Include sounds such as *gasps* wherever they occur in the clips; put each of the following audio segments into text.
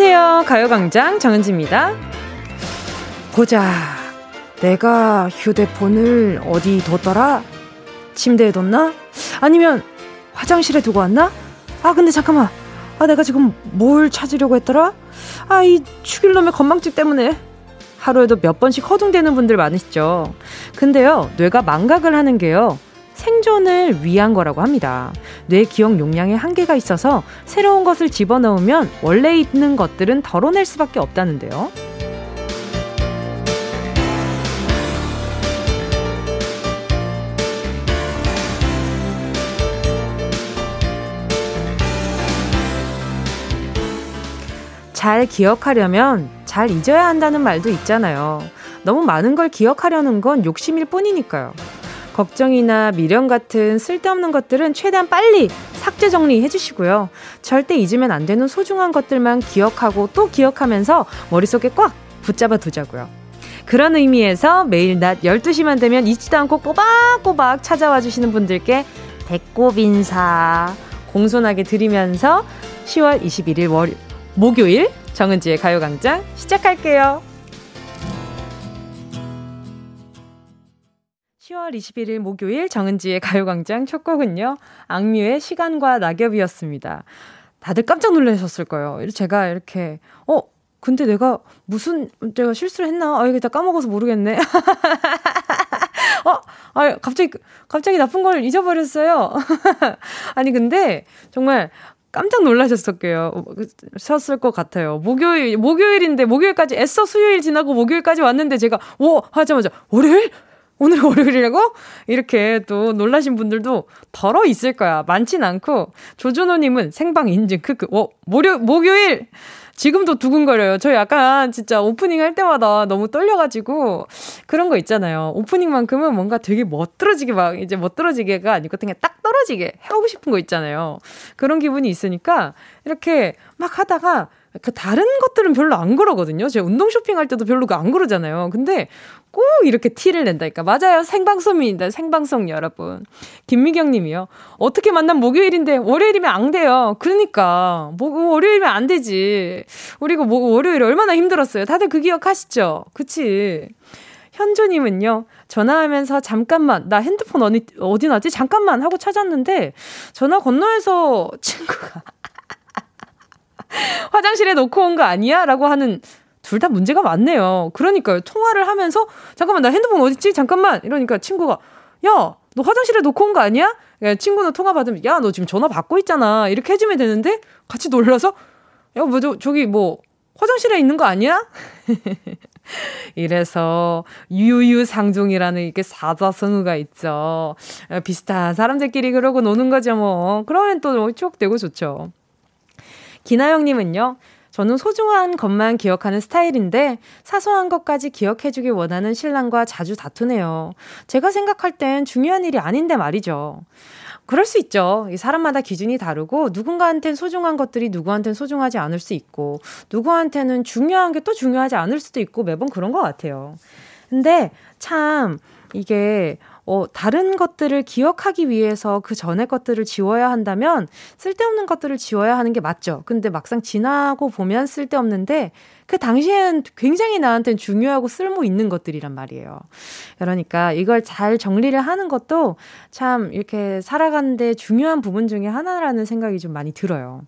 안녕하세요. 가요광장 정은지입니다. 보자. 내가 휴대폰을 어디 뒀더라? 침대에 뒀나? 아니면 화장실에 두고 왔나? 아, 근데 잠깐만. 아, 내가 지금 뭘 찾으려고 했더라? 아, 이 죽일 놈의 건망증 때문에. 하루에도 몇 번씩 허둥대는 분들 많으시죠? 근데요, 뇌가 망각을 하는 게요. 생존을 위한 거라고 합니다. 뇌 기억 용량에 한계가 있어서 새로운 것을 집어넣으면 원래 있는 것들은 덜어낼 수밖에 없다는데요. 잘 기억하려면 잘 잊어야 한다는 말도 있잖아요. 너무 많은 걸 기억하려는 건 욕심일 뿐이니까요. 걱정이나 미련 같은 쓸데없는 것들은 최대한 빨리 삭제 정리해 주시고요. 절대 잊으면 안 되는 소중한 것들만 기억하고 또 기억하면서 머릿속에 꽉 붙잡아 두자고요. 그런 의미에서 매일 낮 12시만 되면 잊지도 않고 꼬박꼬박 찾아와 주시는 분들께 배꼽 인사 공손하게 드리면서 10월 21일 월 목요일 정은지의 가요광장 시작할게요. 10월 21일 목요일 정은지의 가요광장 첫 곡은요. 악뮤의 시간과 낙엽이었습니다. 다들 깜짝 놀라셨을 거예요. 제가 이렇게 어 근데 내가 무슨 내가 실수를 했나? 아 이게 다 까먹어서 모르겠네. *laughs* 어, 아 갑자기 갑자기 나쁜 걸 잊어버렸어요. *laughs* 아니 근데 정말 깜짝 놀라셨었게요. 셨을 것 같아요. 목요일 목요일인데 목요일까지 애써 수요일 지나고 목요일까지 왔는데 제가 오 하자마자 월요일 오늘 *laughs* 월요일이라고? 이렇게 또 놀라신 분들도 덜어 있을 거야. 많진 않고. 조준호님은 생방 인증, 크크. 어, 목요, 목요일! 지금도 두근거려요. 저 약간 진짜 오프닝 할 때마다 너무 떨려가지고 그런 거 있잖아요. 오프닝만큼은 뭔가 되게 멋들어지게 막 이제 멋들어지게가 아니고 그냥 딱 떨어지게 해보고 싶은 거 있잖아요. 그런 기분이 있으니까 이렇게 막 하다가 그 다른 것들은 별로 안 그러거든요. 제가 운동 쇼핑할 때도 별로 안 그러잖아요. 근데 꼭 이렇게 티를 낸다니까. 맞아요. 생방송입니다. 생방송 여러분. 김미경 님이요. 어떻게 만난 목요일인데 월요일이면 안 돼요. 그러니까. 뭐, 월요일이면 안 되지. 우리가 뭐, 월요일 얼마나 힘들었어요. 다들 그 기억하시죠? 그치? 현조님은요, 전화하면서 잠깐만, 나 핸드폰 어디, 어디 놨지? 잠깐만 하고 찾았는데, 전화 건너에서 친구가 *laughs* 화장실에 놓고 온 거 아니야? 라고 하는 둘 다 문제가 많네요. 그러니까요. 통화를 하면서 잠깐만 나 핸드폰 어딨지? 잠깐만 이러니까 친구가 야, 너 화장실에 놓고 온 거 아니야? 친구는 통화 받으면 야, 너 지금 전화 받고 있잖아. 이렇게 해주면 되는데 같이 놀라서 야, 뭐 저, 저기 뭐 화장실에 있는 거 아니야? *laughs* 이래서 유유상종이라는 이게 사자성어가 있죠. 비슷한 사람들끼리 그러고 노는 거죠, 뭐. 그러면 또 추억되고 좋죠. 기나영님은요, 저는 소중한 것만 기억하는 스타일인데 사소한 것까지 기억해주길 원하는 신랑과 자주 다투네요. 제가 생각할 땐 중요한 일이 아닌데 말이죠. 그럴 수 있죠. 사람마다 기준이 다르고 누군가한텐 소중한 것들이 누구한텐 소중하지 않을 수 있고 누구한테는 중요한 게 또 중요하지 않을 수도 있고 매번 그런 것 같아요. 근데 참 이게 어, 다른 것들을 기억하기 위해서 그 전에 것들을 지워야 한다면 쓸데없는 것들을 지워야 하는 게 맞죠. 근데 막상 지나고 보면 쓸데없는데 그 당시엔 굉장히 나한테는 중요하고 쓸모 있는 것들이란 말이에요. 그러니까 이걸 잘 정리를 하는 것도 참 이렇게 살아가는데 중요한 부분 중에 하나라는 생각이 좀 많이 들어요.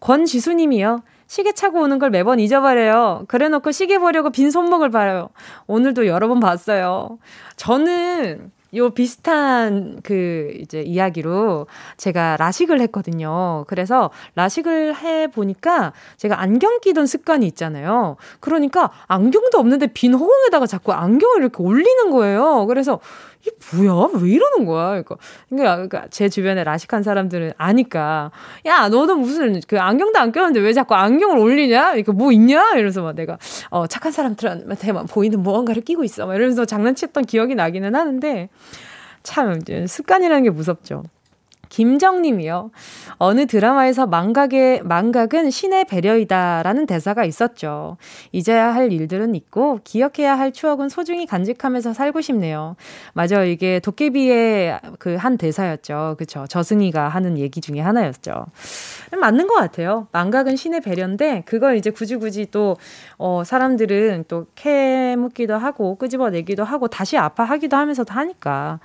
권지수님이요. 시계 차고 오는 걸 매번 잊어버려요. 그래 놓고 시계 보려고 빈 손목을 봐요. 오늘도 여러 번 봤어요. 저는 요 비슷한 그 이제 이야기로 제가 라식을 했거든요. 그래서 라식을 해 보니까 제가 안경 끼던 습관이 있잖아요. 그러니까 안경도 없는데 빈 허공에다가 자꾸 안경을 이렇게 올리는 거예요. 그래서 이게 뭐야? 왜 이러는 거야? 그러니까, 그러니까 제 주변에 라식한 사람들은 아니까 야 너도 무슨 그 안경도 안 꼈는데 왜 자꾸 안경을 올리냐? 그러니까 뭐 있냐? 이러면서 막 내가 어 착한 사람들한테만 보이는 무언가를 끼고 있어. 막 이러면서 장난쳤던 기억이 나기는 하는데 참 습관이라는 게 무섭죠. 김정님이요. 어느 드라마에서 망각의, 망각은 신의 배려이다라는 대사가 있었죠. 잊어야 할 일들은 있고, 기억해야 할 추억은 소중히 간직하면서 살고 싶네요. 맞아, 이게 도깨비의 그 한 대사였죠. 그쵸. 저승이가 하는 얘기 중에 하나였죠. 맞는 것 같아요. 망각은 신의 배려인데, 그걸 이제 굳이 굳이 또, 어, 사람들은 또 캐묻기도 하고, 끄집어내기도 하고, 다시 아파하기도 하면서도 하니까.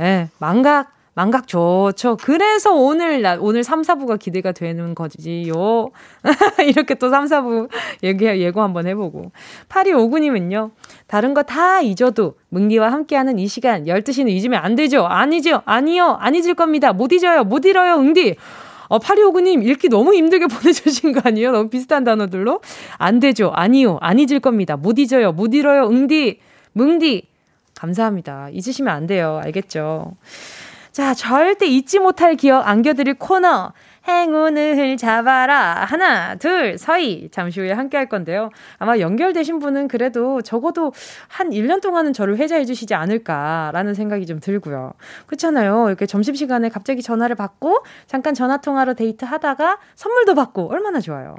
예, 망각. 망각 좋죠. 그래서 오늘, 오늘 3, 4부가 기대가 되는 거지요. *laughs* 이렇게 또 3, 4부 얘기, 예고 한번 해보고. 8259님은요, 다른 거 다 잊어도 문기와 함께하는 이 시간, 12시는 잊으면 안 되죠. 아니죠. 아니요. 안 잊을 겁니다. 못 잊어요. 못 잃어요. 응디. 어, 8259님, 읽기 너무 힘들게 *laughs* 보내주신 거 아니에요? 너무 비슷한 단어들로? 안 되죠. 아니요. 안 잊을 겁니다. 못 잊어요. 못 잃어요. 응디. 뭉디. 감사합니다. 잊으시면 안 돼요. 알겠죠? 자, 절대 잊지 못할 기억 안겨드릴 코너. 행운을 잡아라. 하나, 둘, 서희. 잠시 후에 함께 할 건데요. 아마 연결되신 분은 그래도 적어도 한 1년 동안은 저를 회자해 주시지 않을까라는 생각이 좀 들고요. 그렇잖아요. 이렇게 점심시간에 갑자기 전화를 받고 잠깐 전화통화로 데이트 하다가 선물도 받고 얼마나 좋아요.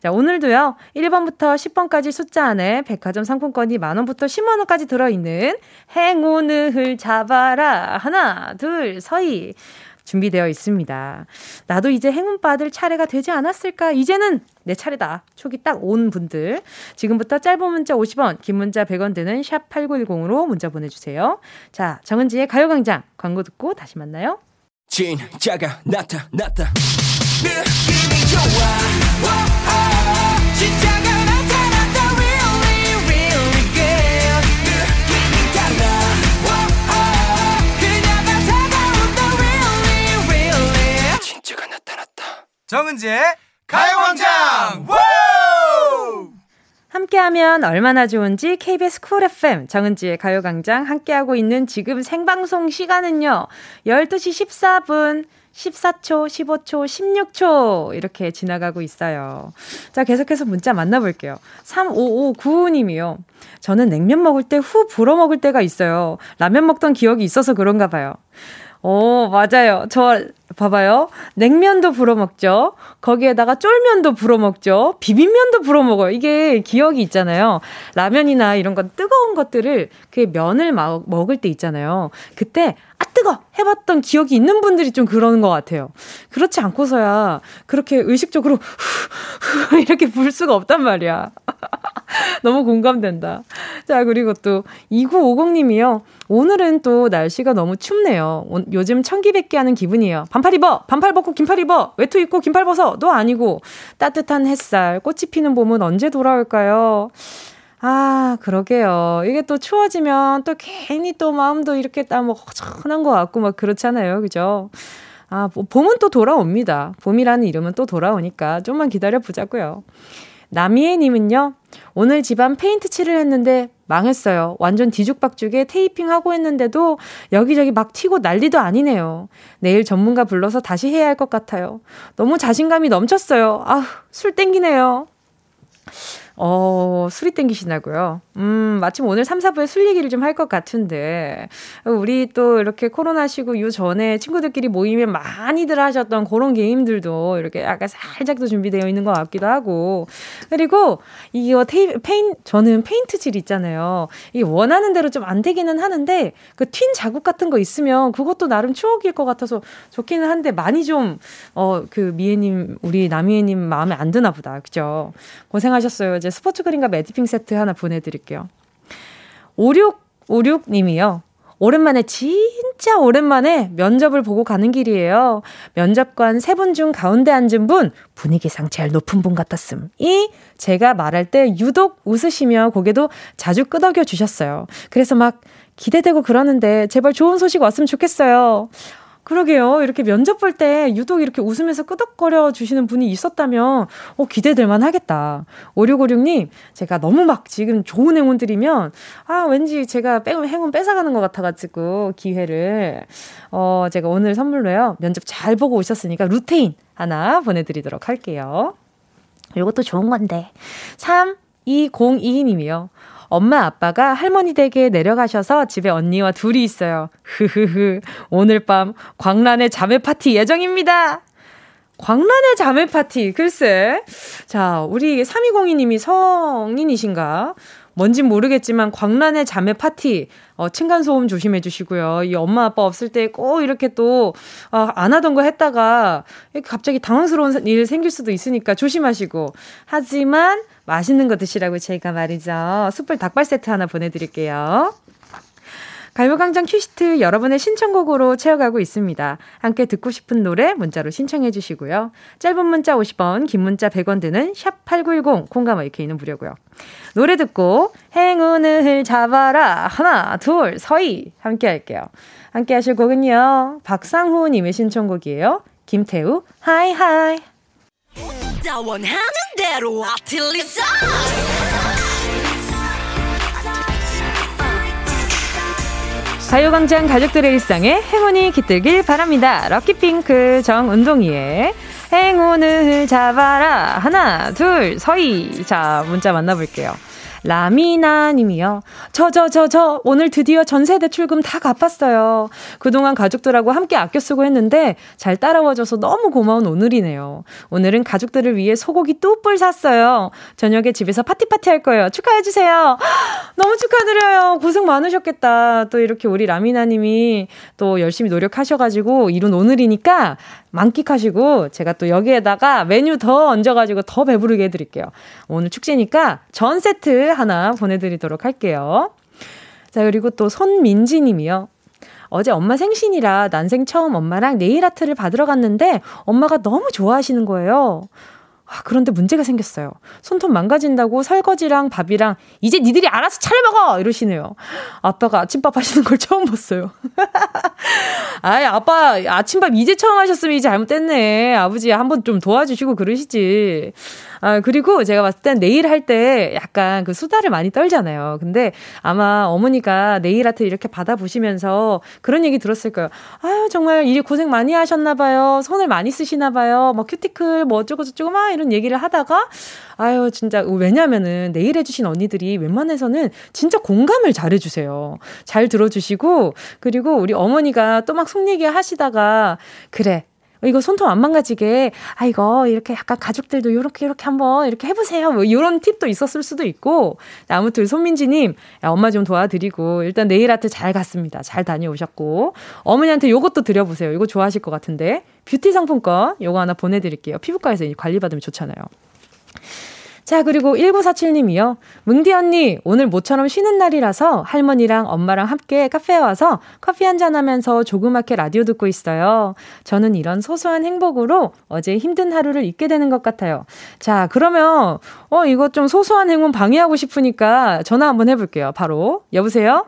자, 오늘도요. 1번부터 10번까지 숫자 안에 백화점 상품권이 만원부터 10만원까지 들어있는 행운을 잡아라. 하나, 둘, 서희. 준비되어 있습니다. 나도 이제 행운 받을 차례가 되지 않았을까? 이제는 내 차례다. 촉이 딱온 분들. 지금부터 짧은 문자 50원, 긴 문자 100원 드는 샵 8910으로 문자 보내주세요. 자, 정은지의 가요광장 광고 듣고 다시 만나요. 진짜가 나타났다. 느낌이 좋아. 정은지의 가요광장 함께하면 얼마나 좋은지 KBS 쿨 FM 정은지의 가요광장 함께하고 있는 지금 생방송 시간은요 12시 14분 14초, 15초, 16초 이렇게 지나가고 있어요. 자, 계속해서 문자 만나볼게요. 3559님이요. 저는 냉면 먹을 때 후 불어 먹을 때가 있어요. 라면 먹던 기억이 있어서 그런가 봐요. 오, 맞아요. 저, 봐봐요. 냉면도 불어 먹죠. 거기에다가 쫄면도 불어 먹죠. 비빔면도 불어 먹어요. 이게 기억이 있잖아요. 라면이나 이런 건 뜨거운 것들을 그 면을 막 먹을 때 있잖아요. 그때 아 뜨거 해봤던 기억이 있는 분들이 좀 그러는 것 같아요. 그렇지 않고서야 그렇게 의식적으로 후, *laughs* 후, 이렇게 불 수가 없단 말이야. *laughs* 너무 공감된다. 자 그리고 또 2950님이요. 오늘은 또 날씨가 너무 춥네요. 요즘 청기백기 하는 기분이에요. 반팔 입어! 반팔 벗고 긴팔 입어! 외투 입고 긴팔 벗어! 너 아니고 따뜻한 햇살, 꽃이 피는 봄은 언제 돌아올까요? 아, 그러게요. 이게 또 추워지면 또 괜히 또 마음도 이렇게 딱뭐 허전한 것 같고 막 그렇잖아요. 그죠? 아, 봄은 또 돌아옵니다. 봄이라는 이름은 또 돌아오니까 좀만 기다려 보자고요. 나미애님은요, 오늘 집안 페인트 칠을 했는데 망했어요. 완전 뒤죽박죽에 테이핑 하고 했는데도 여기저기 막 튀고 난리도 아니네요. 내일 전문가 불러서 다시 해야 할 것 같아요. 너무 자신감이 넘쳤어요. 아, 술 땡기네요. 어, 술이 땡기시나고요? 음, 마침 오늘 3, 4부에 술 얘기를 좀 할 것 같은데, 우리 또 이렇게 코로나 시국 요 전에 친구들끼리 모이면 많이들 하셨던 그런 게임들도 이렇게 약간 살짝 도 준비되어 있는 것 같기도 하고, 그리고 이거 테이, 페인, 저는 페인트 질 있잖아요. 이게 원하는 대로 좀 안 되기는 하는데, 그 튄 자국 같은 거 있으면 그것도 나름 추억일 것 같아서 좋기는 한데, 많이 좀, 어, 그 미애님, 우리 남이애님 마음에 안 드나 보다. 그죠? 고생하셨어요. 이제 스포츠 그림과 매디핑 세트 하나 보내드릴게요. 5656님이요. 오랜만에, 진짜 오랜만에 면접을 보고 가는 길이에요. 면접관 세 분 중 가운데 앉은 분, 분위기상 제일 높은 분 같았음. 이, 제가 말할 때 유독 웃으시며 고개도 자주 끄덕여 주셨어요. 그래서 막 기대되고 그러는데, 제발 좋은 소식 왔으면 좋겠어요. 그러게요. 이렇게 면접 볼 때 유독 이렇게 웃으면서 끄덕거려 주시는 분이 있었다면, 어, 기대될 만 하겠다. 5656님, 제가 너무 막 지금 좋은 행운 드리면, 아, 왠지 제가 빼, 행운 뺏어가는 것 같아가지고, 기회를. 어, 제가 오늘 선물로요. 면접 잘 보고 오셨으니까 루테인 하나 보내드리도록 할게요. 이것도 좋은 건데. 3202님이요. 엄마 아빠가 할머니 댁에 내려가셔서 집에 언니와 둘이 있어요. 흐흐흐. 오늘 밤 광란의 자매 파티 예정입니다. 광란의 자매 파티, 글쎄. 자, 우리 3202님이 성인이신가? 뭔진 모르겠지만 광란의 자매 파티 어, 층간소음 조심해 주시고요. 이 엄마 아빠 없을 때 꼭 이렇게 또, 어, 안 하던 거 했다가 갑자기 당황스러운 일 생길 수도 있으니까 조심하시고. 하지만 맛있는 거 드시라고 제가 말이죠. 숯불 닭발 세트 하나 보내드릴게요. 가요광장 큐시트 여러분의 신청곡으로 채워가고 있습니다. 함께 듣고 싶은 노래 문자로 신청해 주시고요. 짧은 문자 50원, 긴 문자 100원 드는 샵8910 콩과 마이케이는 무료고요. 노래 듣고 행운을 잡아라 하나 둘 서희 함께 할게요. 함께 하실 곡은요. 박상호 님의 신청곡이에요. 김태우 High High 원하는 대로 아틀리사 가요광장 가족들의 일상에 행운이 깃들길 바랍니다. Lucky Pink 정은동이의 행운을 잡아라. 하나, 둘, 서희. 자, 문자 만나볼게요. 라미나 님이요. 저, 저, 저, 저, 오늘 드디어 전세 대 출금 다 갚았어요. 그동안 가족들하고 함께 아껴 쓰고 했는데 잘 따라와줘서 너무 고마운 오늘이네요. 오늘은 가족들을 위해 소고기 뚜뿔 샀어요. 저녁에 집에서 파티파티 할 거예요. 축하해주세요. *gasps* 너무 축하드려요. 고생 많으셨겠다. 또 이렇게 우리 라미나 님이 또 열심히 노력하셔가지고 이룬 오늘이니까 만끽하시고 제가 또 여기에다가 메뉴 더 얹어가지고 더 배부르게 해드릴게요. 오늘 축제니까 전 세트 하나 보내드리도록 할게요. 자, 그리고 또 손민지 님이요. 어제 엄마 생신이라 난생 처음 엄마랑 네일 아트를 받으러 갔는데 엄마가 너무 좋아하시는 거예요. 아, 그런데 문제가 생겼어요. 손톱 망가진다고 설거지랑 밥이랑 이제 니들이 알아서 차려 먹어! 이러시네요. 아빠가 아침밥 하시는 걸 처음 봤어요. *laughs* 아이, 아빠 아침밥 이제 처음 하셨으면 이제 잘못됐네. 아버지 한번 좀 도와주시고 그러시지. 아, 그리고 제가 봤을 땐 네일 할 때 약간 그 수다를 많이 떨잖아요. 근데 아마 어머니가 네일 아트 이렇게 받아보시면서 그런 얘기 들었을 거예요. 아유, 정말 일이 고생 많이 하셨나봐요. 손을 많이 쓰시나봐요. 뭐 큐티클 뭐 어쩌고저쩌고 막 이런 얘기를 하다가 아유, 진짜, 왜냐면은 내일 해주신 언니들이 웬만해서는 진짜 공감을 잘 해주세요. 잘 들어주시고, 그리고 우리 어머니가 또 막 속 얘기 하시다가, 그래, 이거 손톱 안 망가지게, 아, 이거 이렇게 약간 가족들도 요렇게 요렇게 한번 이렇게 해보세요. 뭐 이런 팁도 있었을 수도 있고. 아무튼 손민지님, 엄마 좀 도와드리고, 일단 네일 아트 잘 갔습니다. 잘 다녀오셨고. 어머니한테 요것도 드려보세요. 이거 좋아하실 것 같은데. 뷰티 상품권 요거 하나 보내드릴게요. 피부과에서 관리 받으면 좋잖아요. 자, 그리고 1947님이요. 뭉디 언니, 오늘 모처럼 쉬는 날이라서 할머니랑 엄마랑 함께 카페에 와서 커피 한잔 하면서 조그맣게 라디오 듣고 있어요. 저는 이런 소소한 행복으로 어제 힘든 하루를 잊게 되는 것 같아요. 자, 그러면, 어, 이거 좀 소소한 행운 방해하고 싶으니까 전화 한번 해볼게요. 바로. 여보세요?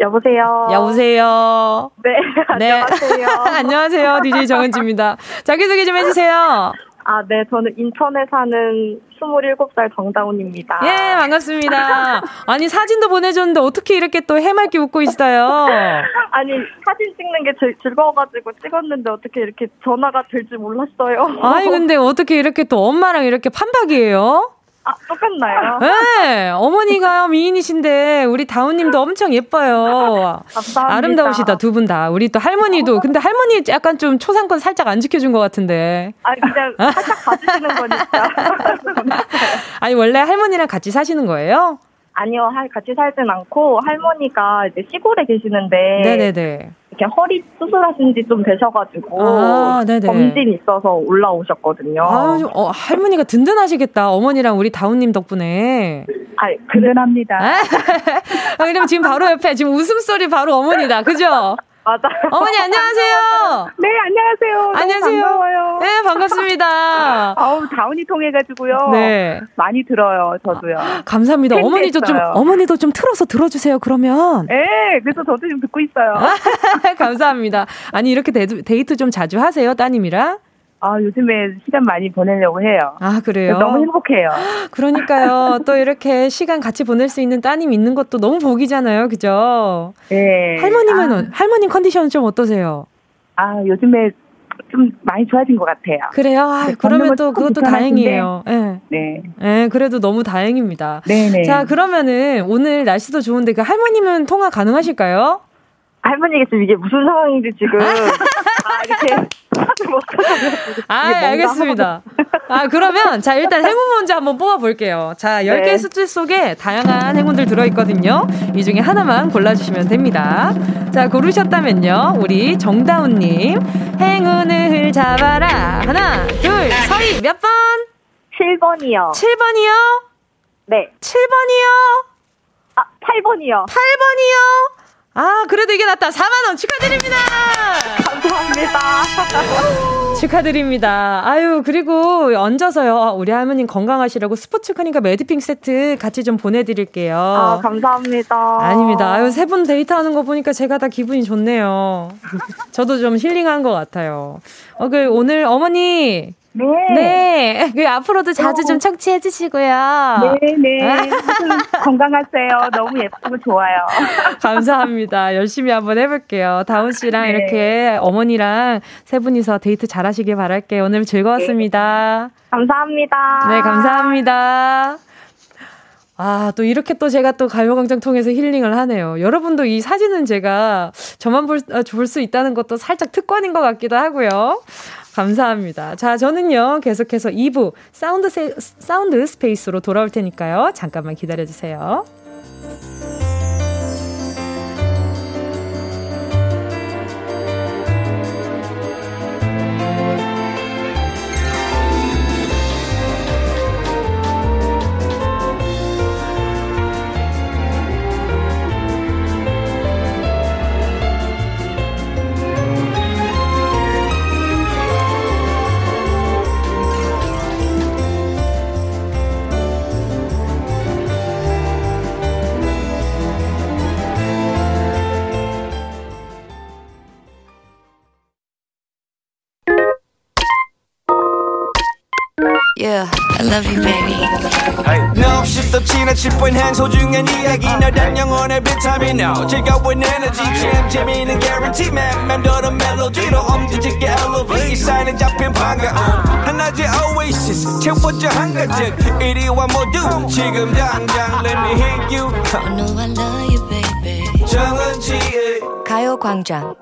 여보세요. 여보세요. 네, *laughs* 네. 안녕하세요. *laughs* 안녕하세요. DJ 정은지입니다. 자기소개 좀 해주세요. 아, 네. 저는 인천에 사는 27살 정다운입니다. 예, 반갑습니다. 아니, 사진도 보내줬는데 어떻게 이렇게 또 해맑게 웃고 있어요? *laughs* 아니, 사진 찍는 게 즐, 즐거워가지고 찍었는데 어떻게 이렇게 전화가 될 줄 몰랐어요. 아니, 근데 어떻게 이렇게 또 엄마랑 이렇게 판박이에요? 아, 똑같나요? 네, 어머니가 미인이신데 우리 다운님도 엄청 예뻐요. 감사합니다. 아름다우시다 두 분 다. 우리 또 할머니도 근데 할머니 약간 좀 초상권 살짝 안 지켜준 것 같은데. 아 그냥 살짝 봐주시는 거니까. *laughs* 아니 원래 할머니랑 같이 사시는 거예요? 아니요, 같이 살진 않고 할머니가 이제 시골에 계시는데. 네네네. 이렇게 허리 수술하신 지 좀 되셔가지고 아, 검진 있어서 올라오셨거든요. 아, 어, 할머니가 든든하시겠다. 어머니랑 우리 다운님 덕분에. 아, 든든합니다. 아, *laughs* 왜냐면 지금 바로 옆에 지금 웃음소리 바로 어머니다. 그죠? 맞아요. 어머니 안녕하세요. *laughs* 네 안녕하세요. 안녕하세요. 반가워요. 네 반갑습니다. *laughs* 아우 따님 통해가지고요. 네 많이 들어요 저도요. 아, 감사합니다. 어머니도 좀 어머니도 좀 틀어서 들어주세요. 그러면. 네 그래서 저도 지금 듣고 있어요. *laughs* 감사합니다. 아니 이렇게 데이트, 데이트 좀 자주 하세요 따님이랑? 아, 요즘에 시간 많이 보내려고 해요. 아, 그래요? 너무 행복해요. *gasps* 그러니까요. 또 이렇게 시간 같이 보낼 수 있는 따님 있는 것도 너무 복이잖아요. 그죠? 네. 할머님은, 아. 할머님 컨디션은 좀 어떠세요? 아, 요즘에 좀 많이 좋아진 것 같아요. 그래요? 아, 네, 그러면 또 그것도 다행이에요. 네. 네. 네. 그래도 너무 다행입니다. 네네. 자, 그러면은 오늘 날씨도 좋은데 그 할머님은 통화 가능하실까요? 할머니가 지금 이게 무슨 상황인지 지금 아, *laughs* 이렇게 아, 알겠습니다. 아, 그러면 자, 일단 *laughs* 행운 문제 한번 뽑아 볼게요. 자, 10개 네. 숫자 속에 다양한 행운들 들어 있거든요. 이 중에 하나만 골라 주시면 됩니다. 자, 고르셨다면요. 우리 정다운 님. 행운을 잡아라. 하나, 둘, 서희 몇 번? 7번이요. 7번이요? 네. 7번이요? 아, 8번이요. 8번이요? 아, 그래도 이게 낫다. 4만원 축하드립니다! 감사합니다. *laughs* 축하드립니다. 아유, 그리고 얹어서요. 우리 할머님 건강하시라고 스포츠 크니까 매드핑 세트 같이 좀 보내드릴게요. 아, 감사합니다. 아닙니다. 아유, 세 분 데이트하는 거 보니까 제가 다 기분이 좋네요. 저도 좀 힐링한 것 같아요. 어, 그, 오늘 어머니, 네. 네. 그 앞으로도 자주 어. 좀 청취해 주시고요. 네, 네. 건강하세요. 너무 예쁘고 좋아요. *laughs* 감사합니다. 열심히 한번 해볼게요. 다운 씨랑 네. 이렇게 어머니랑 세 분이서 데이트 잘 하시길 바랄게요. 오늘 즐거웠습니다. 네. 감사합니다. 네, 감사합니다. 아, 또 이렇게 또 제가 또 가요광장 통해서 힐링을 하네요. 여러분도 이 사진은 제가 저만 볼, 아, 볼수 있다는 것도 살짝 특권인 것 같기도 하고요. 감사합니다. 자, 저는요, 계속해서 2부 사운드, 세, sound space로 돌아올 테니까요. 잠깐만 기다려주세요. Love you, baby. No, 없이 또 지나칠 뻔한 소중한 이야기. 너란 영혼의 비타민. No 즐거운 에너지. 참 재미있는 guarantee man. 맘대로 멜로디로 엄지짓게 elevate. 사인은 잡힌 반가움. 하나의 oasis. 채워져 한가득 이리와 모두 지금 당장 let me hit you. I know I love you, baby. 정은지의 가요광장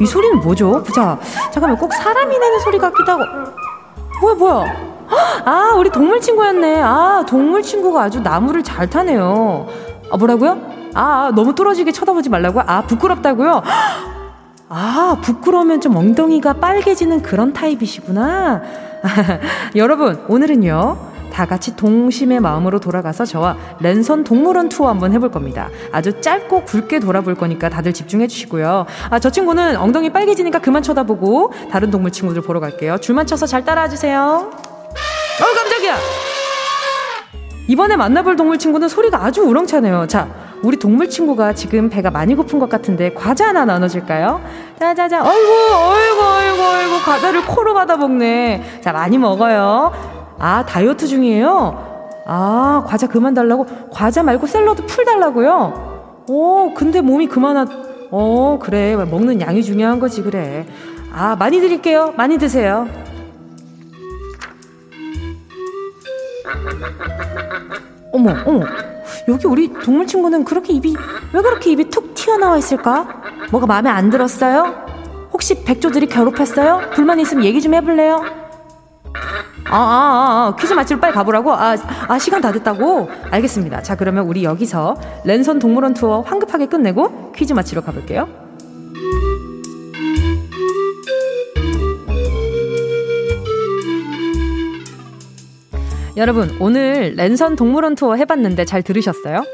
이 소리는 뭐죠? 자, 잠깐만, 꼭 사람이 내는 소리 같기도 하고. 뭐야, 뭐야. 아, 우리 동물 친구였네. 아, 동물 친구가 아주 나무를 잘 타네요. 아, 뭐라고요? 아, 너무 뚫어지게 쳐다보지 말라고요? 아, 부끄럽다고요? 아, 부끄러우면 좀 엉덩이가 빨개지는 그런 타입이시구나. *laughs* 여러분, 오늘은요. 다 같이 동심의 마음으로 돌아가서 저와 랜선 동물원 투어 한번 해볼 겁니다. 아주 짧고 굵게 돌아볼 거니까 다들 집중해 주시고요. 아, 저 친구는 엉덩이 빨개지니까 그만 쳐다보고 다른 동물 친구들 보러 갈게요. 줄 맞춰서 잘 따라와 주세요. 어, 깜짝이야! 이번에 만나볼 동물 친구는 소리가 아주 우렁차네요. 자, 우리 동물 친구가 지금 배가 많이 고픈 것 같은데 과자 하나 나눠줄까요? 자자자, 어이구, 어이구, 어이구, 어이구, 과자를 코로 받아 먹네. 자, 많이 먹어요. 아, 다이어트 중이에요? 아, 과자 그만 달라고? 과자 말고 샐러드 풀 달라고요? 오, 근데 몸이 그만하, 어, 그래. 먹는 양이 중요한 거지, 그래. 아, 많이 드릴게요. 많이 드세요. 어머, 어머. 여기 우리 동물 친구는 그렇게 입이, 왜 그렇게 입이 툭 튀어나와 있을까? 뭐가 마음에 안 들었어요? 혹시 백조들이 괴롭혔어요? 불만 있으면 얘기 좀 해볼래요? 아, 아, 아, 아, 퀴즈 맞추러 빨리 가보라고? 아, 아, 시간 다 됐다고? 알겠습니다. 자, 그러면 우리 여기서 랜선 동물원 투어 황급하게 끝내고 퀴즈 맞추러 가볼게요. 여러분, 오늘 랜선 동물원 투어 해봤는데 잘 들으셨어요?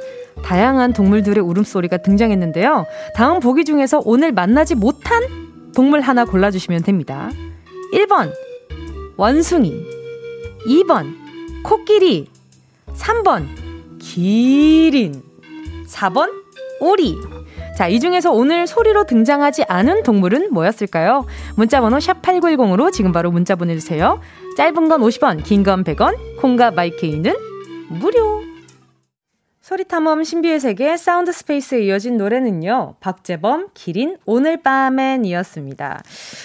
다양한 동물들의 울음소리가 등장했는데요. 다음 보기 중에서 오늘 만나지 못한 동물 하나 골라주시면 됩니다. 1번, 원숭이. 2번, 코끼리. 3번, 기린. 4번, 오리. 자, 이 중에서 오늘 소리로 등장하지 않은 동물은 뭐였을까요? 문자번호 샵8910으로 지금 바로 문자 보내주세요. 짧은 건 50원, 긴 건 100원, 콩과 마이케이는 무료. 소리탐험 신비의 세계 sound space에 이어진 노래는요. 박재범, 기린, 오늘 밤엔이었습니다.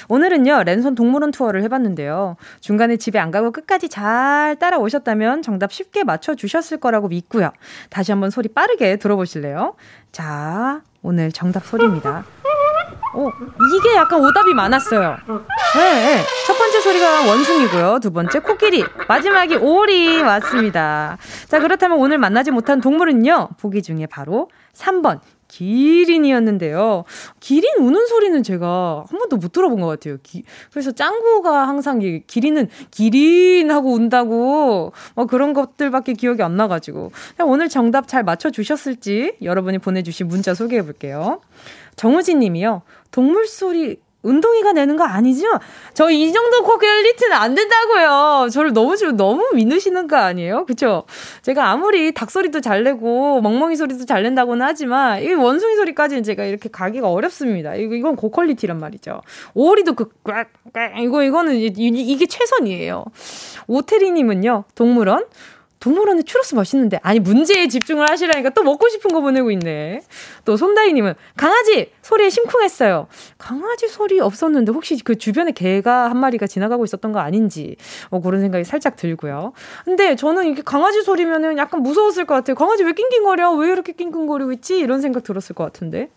오늘은요. 랜선 동물원 투어를 해봤는데요. 중간에 집에 안 가고 끝까지 잘 따라오셨다면 정답 쉽게 맞춰주셨을 거라고 믿고요. 다시 한번 소리 빠르게 들어보실래요? 자, 오늘 정답 소리입니다. 어, 이게 약간 오답이 많았어요. 네, 네. 첫 번째 소리가 원숭이고요. 두 번째 코끼리. 마지막이 오리 맞습니다. 자, 그렇다면 오늘 만나지 못한 동물은요. 보기 중에 바로 3번 기린이었는데요. 기린 우는 소리는 제가 한 번도 못 들어본 것 같아요. 기, 그래서 짱구가 항상 기린은 기린 하고 운다고 뭐 그런 것들밖에 기억이 안 나가지고 오늘 정답 잘 맞춰주셨을지 여러분이 보내주신 문자 소개해 볼게요. 정우진 님이요. 동물 소리 운동이가 내는 거 아니죠? 저 이 정도 퀄리티는 안 된다고요. 저를 너무 좀 너무 믿으시는 거 아니에요? 그쵸? 제가 아무리 닭 소리도 잘 내고 멍멍이 소리도 잘 낸다고는 하지만 이 원숭이 소리까지는 제가 이렇게 가기가 어렵습니다. 이거 이건 고퀄리티란 말이죠. 오리도 그 이거 이거는 이 게 최선이에요. 오태리님은요 동물원 동물원에 추러스 맛있는데 아니 문제에 집중을 하시라니까 또 먹고 싶은 거 보내고 있네. 또 손다희님은 강아지 소리에 심쿵했어요. 강아지 소리 없었는데 혹시 그 주변에 개가 한 마리가 지나가고 있었던 거 아닌지 뭐 그런 생각이 살짝 들고요. 근데 저는 이게 강아지 소리면은 약간 무서웠을 것 같아요. 강아지 왜 낑낑거려? 왜 이렇게 낑낑거리고 있지? 이런 생각 들었을 것 같은데.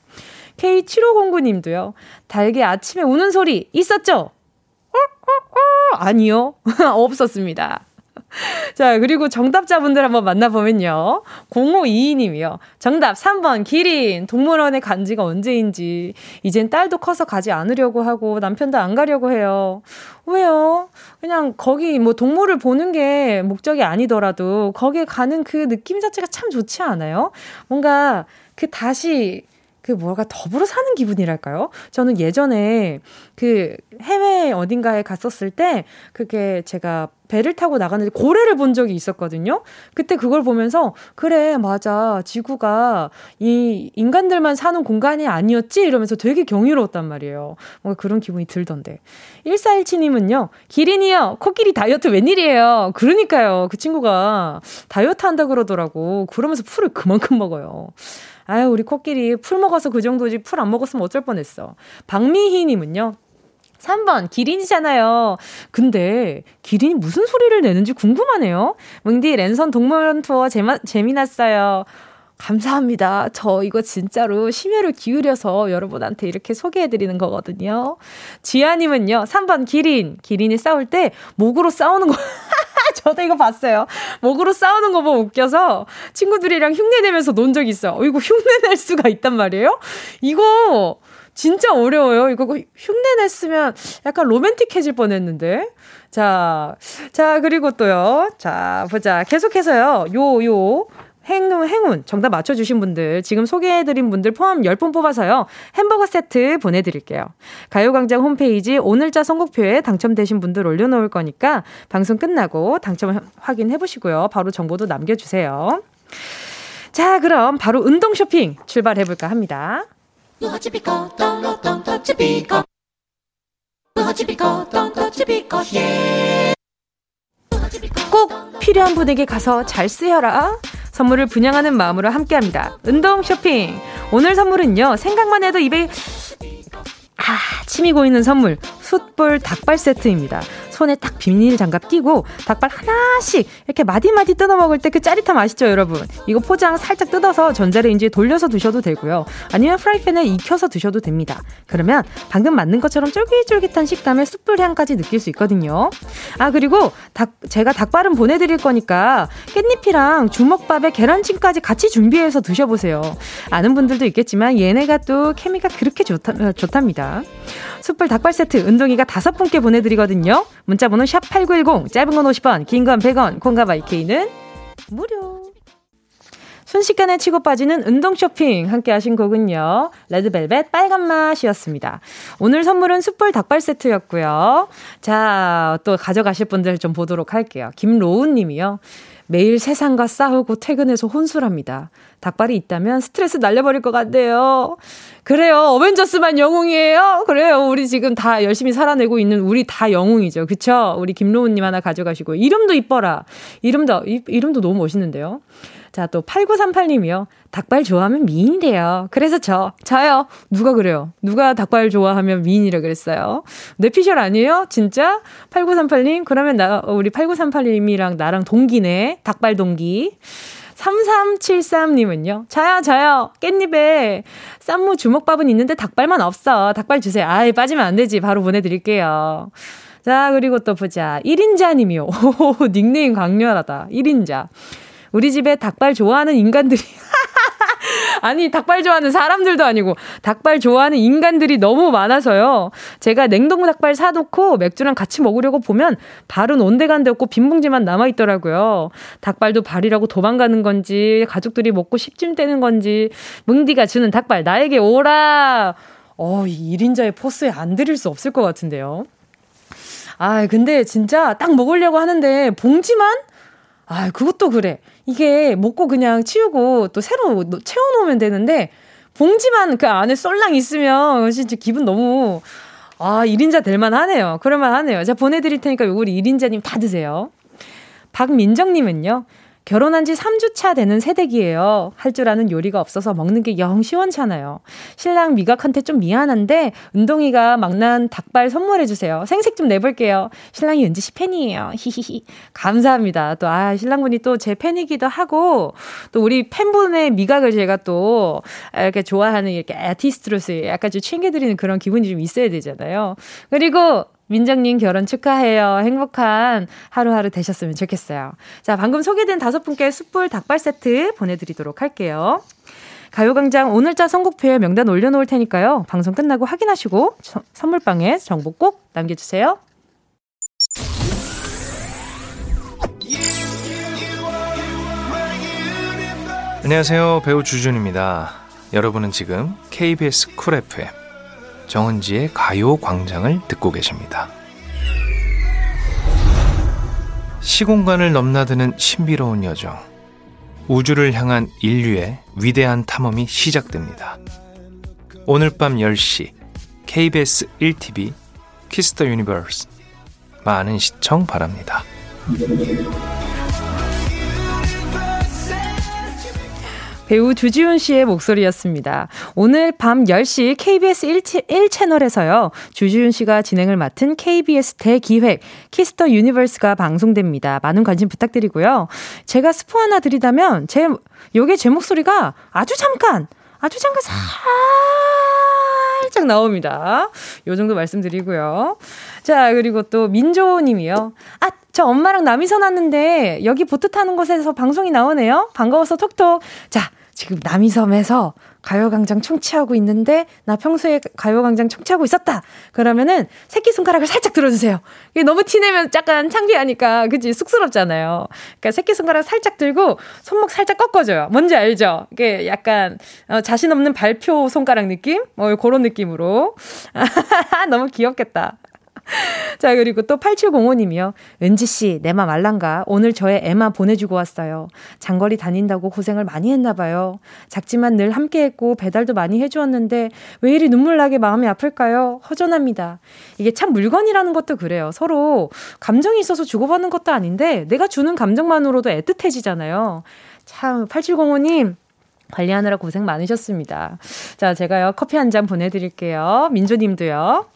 K7509님도요. 달게 아침에 우는 소리 있었죠? 어, 어, 어. 아니요. *laughs* 없었습니다. *laughs* 자, 그리고 정답자분들 한번 만나보면요. 0522님이요. 정답 3번, 기린. 동물원에 간 지가 언제인지. 이젠 딸도 커서 가지 않으려고 하고 남편도 안 가려고 해요. 왜요? 그냥 거기 뭐 동물을 보는 게 목적이 아니더라도 거기에 가는 그 느낌 자체가 참 좋지 않아요? 뭔가 그 다시 그 뭐가 더불어 사는 기분이랄까요? 저는 예전에 그 해외 어딘가에 갔었을 때 그게 제가 배를 타고 나갔는데 고래를 본 적이 있었거든요. 그때 그걸 보면서 그래 맞아 지구가 이 인간들만 사는 공간이 아니었지 이러면서 되게 경이로웠단 말이에요. 뭔가 그런 기분이 들던데. 1417님은요. 기린이요. 코끼리 다이어트 웬일이에요. 그러니까요. 그 친구가 다이어트 한다 그러더라고. 그러면서 풀을 그만큼 먹어요. 아유, 우리 코끼리 풀 먹어서 그 정도지 풀 안 먹었으면 어쩔 뻔했어. 박미희 님은요. 3번, 기린이잖아요. 근데, 기린이 무슨 소리를 내는지 궁금하네요. 뭉디 랜선 동물원 투어 재마, 재미났어요. 감사합니다. 저 이거 진짜로 심혈을 기울여서 여러분한테 이렇게 소개해드리는 거거든요. 지아님은요, 3번 기린. 기린이 싸울 때 목으로 싸우는 거. *laughs* 저도 이거 봤어요. 목으로 싸우는 거 보고 웃겨서 친구들이랑 흉내내면서 논 적이 있어요. 어, 이거 흉내낼 수가 있단 말이에요? 이거 진짜 어려워요. 이거 흉내 냈으면 약간 로맨틱해질 뻔 했는데. 자, 자, 그리고 또요. 자, 보자. 계속해서요. 요, 요. 행운, 행운. 정답 맞춰주신 분들, 지금 소개해드린 분들 포함 10분 뽑아서요. 햄버거 세트 보내드릴게요. 가요광장 홈페이지 오늘자 선곡표에 당첨되신 분들 올려놓을 거니까 방송 끝나고 당첨 확인해보시고요. 바로 정보도 남겨주세요. 자, 그럼 바로 운동 쇼핑 출발해볼까 합니다. 꼭 필요한 분에게 가서 잘 쓰여라. 선물을 분양하는 마음으로 함께합니다. 운동 쇼핑. 오늘 선물은요. 생각만 해도 입에 아, 침이 고이는 선물. 숯불 닭발 세트입니다. 손에 딱 비닐 장갑 끼고 닭발 하나씩 이렇게 마디마디 뜯어 먹을 때 그 짜릿함 아시죠, 여러분? 이거 포장 살짝 뜯어서 전자레인지에 돌려서 드셔도 되고요. 아니면 프라이팬에 익혀서 드셔도 됩니다. 그러면 방금 만든 것처럼 쫄깃쫄깃한 식감의 숯불 향까지 느낄 수 있거든요. 아, 그리고 닭, 제가 닭발은 보내드릴 거니까 깻잎이랑 주먹밥에 계란찜까지 같이 준비해서 드셔보세요. 아는 분들도 있겠지만 얘네가 또 케미가 그렇게 좋다, 좋답니다. 숯불 닭발 세트 은동이가 다섯 분께 보내드리거든요. 문자번호 샵 8910, 짧은 건 50원, 긴 건 100원, 콩과 마이케이는 무료. 순식간에 치고 빠지는 운동 쇼핑 함께 하신 곡은요. 레드벨벳 빨간 맛이었습니다. 오늘 선물은 숯불 닭발 세트였고요. 자, 또 가져가실 분들 좀 보도록 할게요. 김로운 님이요. 매일 세상과 싸우고 퇴근해서 혼술합니다. 닭발이 있다면 스트레스 날려버릴 것 같네요. 그래요. 어벤져스만 영웅이에요. 그래요. 우리 지금 다 열심히 살아내고 있는 우리 다 영웅이죠. 그쵸? 우리 김로운님 하나 가져가시고. 이름도 이뻐라. 이름도, 이, 이름도 너무 멋있는데요. 자, 또 8938님이요. 닭발 좋아하면 미인이래요. 그래서 저, 저요. 누가 그래요? 누가 닭발 좋아하면 미인이라 그랬어요? 뇌피셜 아니에요? 진짜? 8938님? 그러면 나, 우리 8938님이랑 나랑 동기네. 닭발 동기. 3373님은요. 저요, 저요. 깻잎에 쌈무 주먹밥은 있는데 닭발만 없어. 닭발 주세요. 아이, 빠지면 안 되지. 바로 보내드릴게요. 자, 그리고 또 보자. 1인자님이요. *laughs* 오, 닉네임 강렬하다. 1인자. 우리 집에 닭발 좋아하는 인간들이 *laughs* 아니, 닭발 좋아하는 사람들도 아니고, 닭발 좋아하는 인간들이 너무 많아서요. 제가 냉동 닭발 사놓고 맥주랑 같이 먹으려고 보면, 발은 온데간데 없고 빈 봉지만 남아 있더라고요. 닭발도 발이라고 도망가는 건지, 가족들이 먹고 떼는 건지, 뭉디가 주는 닭발 나에게 오라! 어, 이 1인자의 포스에 안 들일 수 없을 것 같은데요. 아, 근데 진짜 딱 먹으려고 하는데, 봉지만? 아, 그것도 그래. 이게 먹고 그냥 치우고 또 새로 채워놓으면 되는데 봉지만 그 안에 썰랑 있으면 진짜 기분 너무 아 1인자 될만 하네요. 그럴만 하네요. 제가 보내드릴 테니까 우리 1인자님 다 드세요. 박민정님은요. 결혼한 지 3주차 되는 새댁이에요. 할 줄 아는 요리가 없어서 먹는 게 영 시원찮아요. 신랑 미각한테 좀 미안한데 은동이가 막난 닭발 선물해 주세요. 생색 좀 내볼게요. 신랑이 은지 씨 팬이에요. 히히히. 감사합니다. 또, 아, 신랑분이 또 제 팬이기도 하고 또 우리 팬분의 미각을 제가 또 이렇게 좋아하는 이렇게 아티스트로서 약간 좀 챙겨드리는 그런 기분이 좀 있어야 되잖아요. 그리고 민정님 결혼 축하해요. 행복한 하루하루 되셨으면 좋겠어요. 자, 방금 소개된 다섯 분께 숯불 닭발 세트 보내드리도록 할게요. 가요광장 오늘자 선곡표에 명단 올려놓을 테니까요. 방송 끝나고 확인하시고 저, 선물방에 정보 꼭 남겨주세요. 안녕하세요. 배우 주준입니다. 여러분은 지금 KBS 쿨 FM 정은지의 가요 광장을 듣고 계십니다. 시공간을 넘나드는 신비로운 여정. 우주를 향한 인류의 위대한 탐험이 시작됩니다. 오늘 밤 10시 KBS 1TV Kiss the Universe 많은 시청 바랍니다. 배우 주지훈 씨의 목소리였습니다. 오늘 밤 10시 KBS 1, 1채널에서요. 주지훈 씨가 진행을 맡은 KBS 대기획 Kiss the Universe가 방송됩니다. 많은 관심 부탁드리고요. 제가 스포 하나 드리다면 제 요게 제 목소리가 아주 잠깐 아주 잠깐 살짝 나옵니다. 요 정도 말씀드리고요. 자, 그리고 또 민조 님이요. 아, 저 엄마랑 남이섬 왔는데 여기 보트 타는 곳에서 방송이 나오네요. 반가워서 톡톡. 자, 지금 남이섬에서 가요광장 청취하고 있는데 나 평소에 가요광장 청취하고 있었다. 그러면은 새끼손가락을 살짝 들어주세요. 이게 너무 티내면 약간 창피하니까 그치 쑥스럽잖아요. 그러니까 새끼손가락 살짝 들고 손목 살짝 꺾어줘요. 뭔지 알죠? 이게 약간 어, 자신 없는 발표 손가락 느낌? 뭐 그런 느낌으로 *laughs* 너무 귀엽겠다. *laughs* 자, 그리고 또 8705님이요. 은지씨, 내 맘 알란가? 오늘 저의 애마 보내주고 왔어요. 장거리 다닌다고 고생을 많이 했나봐요. 작지만 늘 함께 했고 배달도 많이 해주었는데 왜 이리 눈물나게 마음이 아플까요? 허전합니다. 이게 참 물건이라는 것도 그래요. 서로 감정이 있어서 주고받는 것도 아닌데 내가 주는 감정만으로도 애틋해지잖아요. 참, 8705님, 관리하느라 고생 많으셨습니다. 자, 제가요, 커피 한 잔 보내드릴게요. 민조님도요.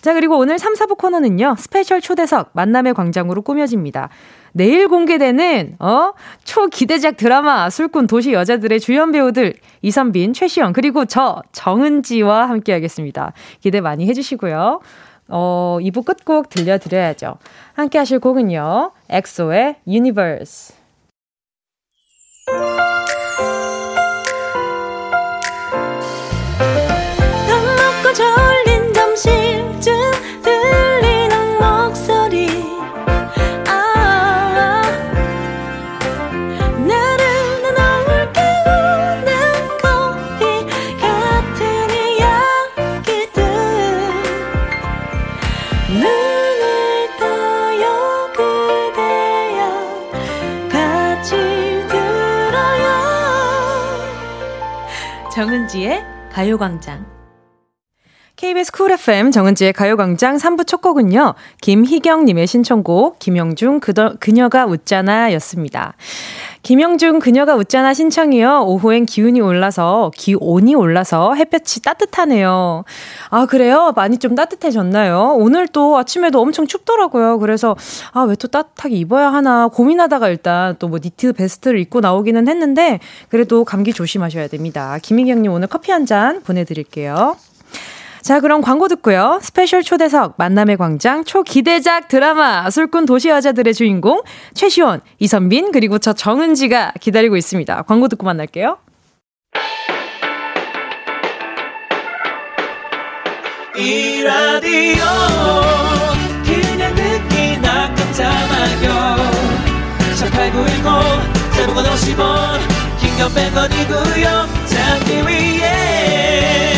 자, 그리고 오늘 3, 4부 코너는요, 스페셜 초대석, 만남의 광장으로 꾸며집니다. 내일 공개되는, 어, 초기대작 드라마, 술꾼 도시 여자들의 주연 배우들, 이선빈, 최시영, 그리고 저, 정은지와 함께 하겠습니다. 기대 많이 해주시고요. 어, 2부 끝곡 들려드려야죠. 함께 하실 곡은요, 엑소의 Universe. 정은지의 가요광장. KBS Cool FM 정은지의 가요광장 3부 첫 곡은요, 김희경님의 신청곡, 김형중 그더, 그녀가 웃잖아 였습니다. 김형중 그녀가 웃잖아 신청이요. 오후엔 기운이 올라서, 기온이 올라서 햇볕이 따뜻하네요. 아, 그래요? 많이 좀 따뜻해졌나요? 오늘 또 아침에도 엄청 춥더라고요. 그래서, 아, 왜 또 따뜻하게 입어야 하나 고민하다가 일단 또 뭐 니트 베스트를 입고 나오기는 했는데, 그래도 감기 조심하셔야 됩니다. 김희경님 오늘 커피 한 잔 보내드릴게요. 자, 그럼 광고 듣고요. 스페셜 초대석 만남의 광장 초기대작 드라마 술꾼 도시 여자들의 주인공 최시원, 이선빈 그리고 저 정은지가 기다리고 있습니다. 광고 듣고 만날게요. 이 라디오 그냥 듣기나 깜짝마요 18910 대목원 50원 긴건 100원이고요 잠기 위에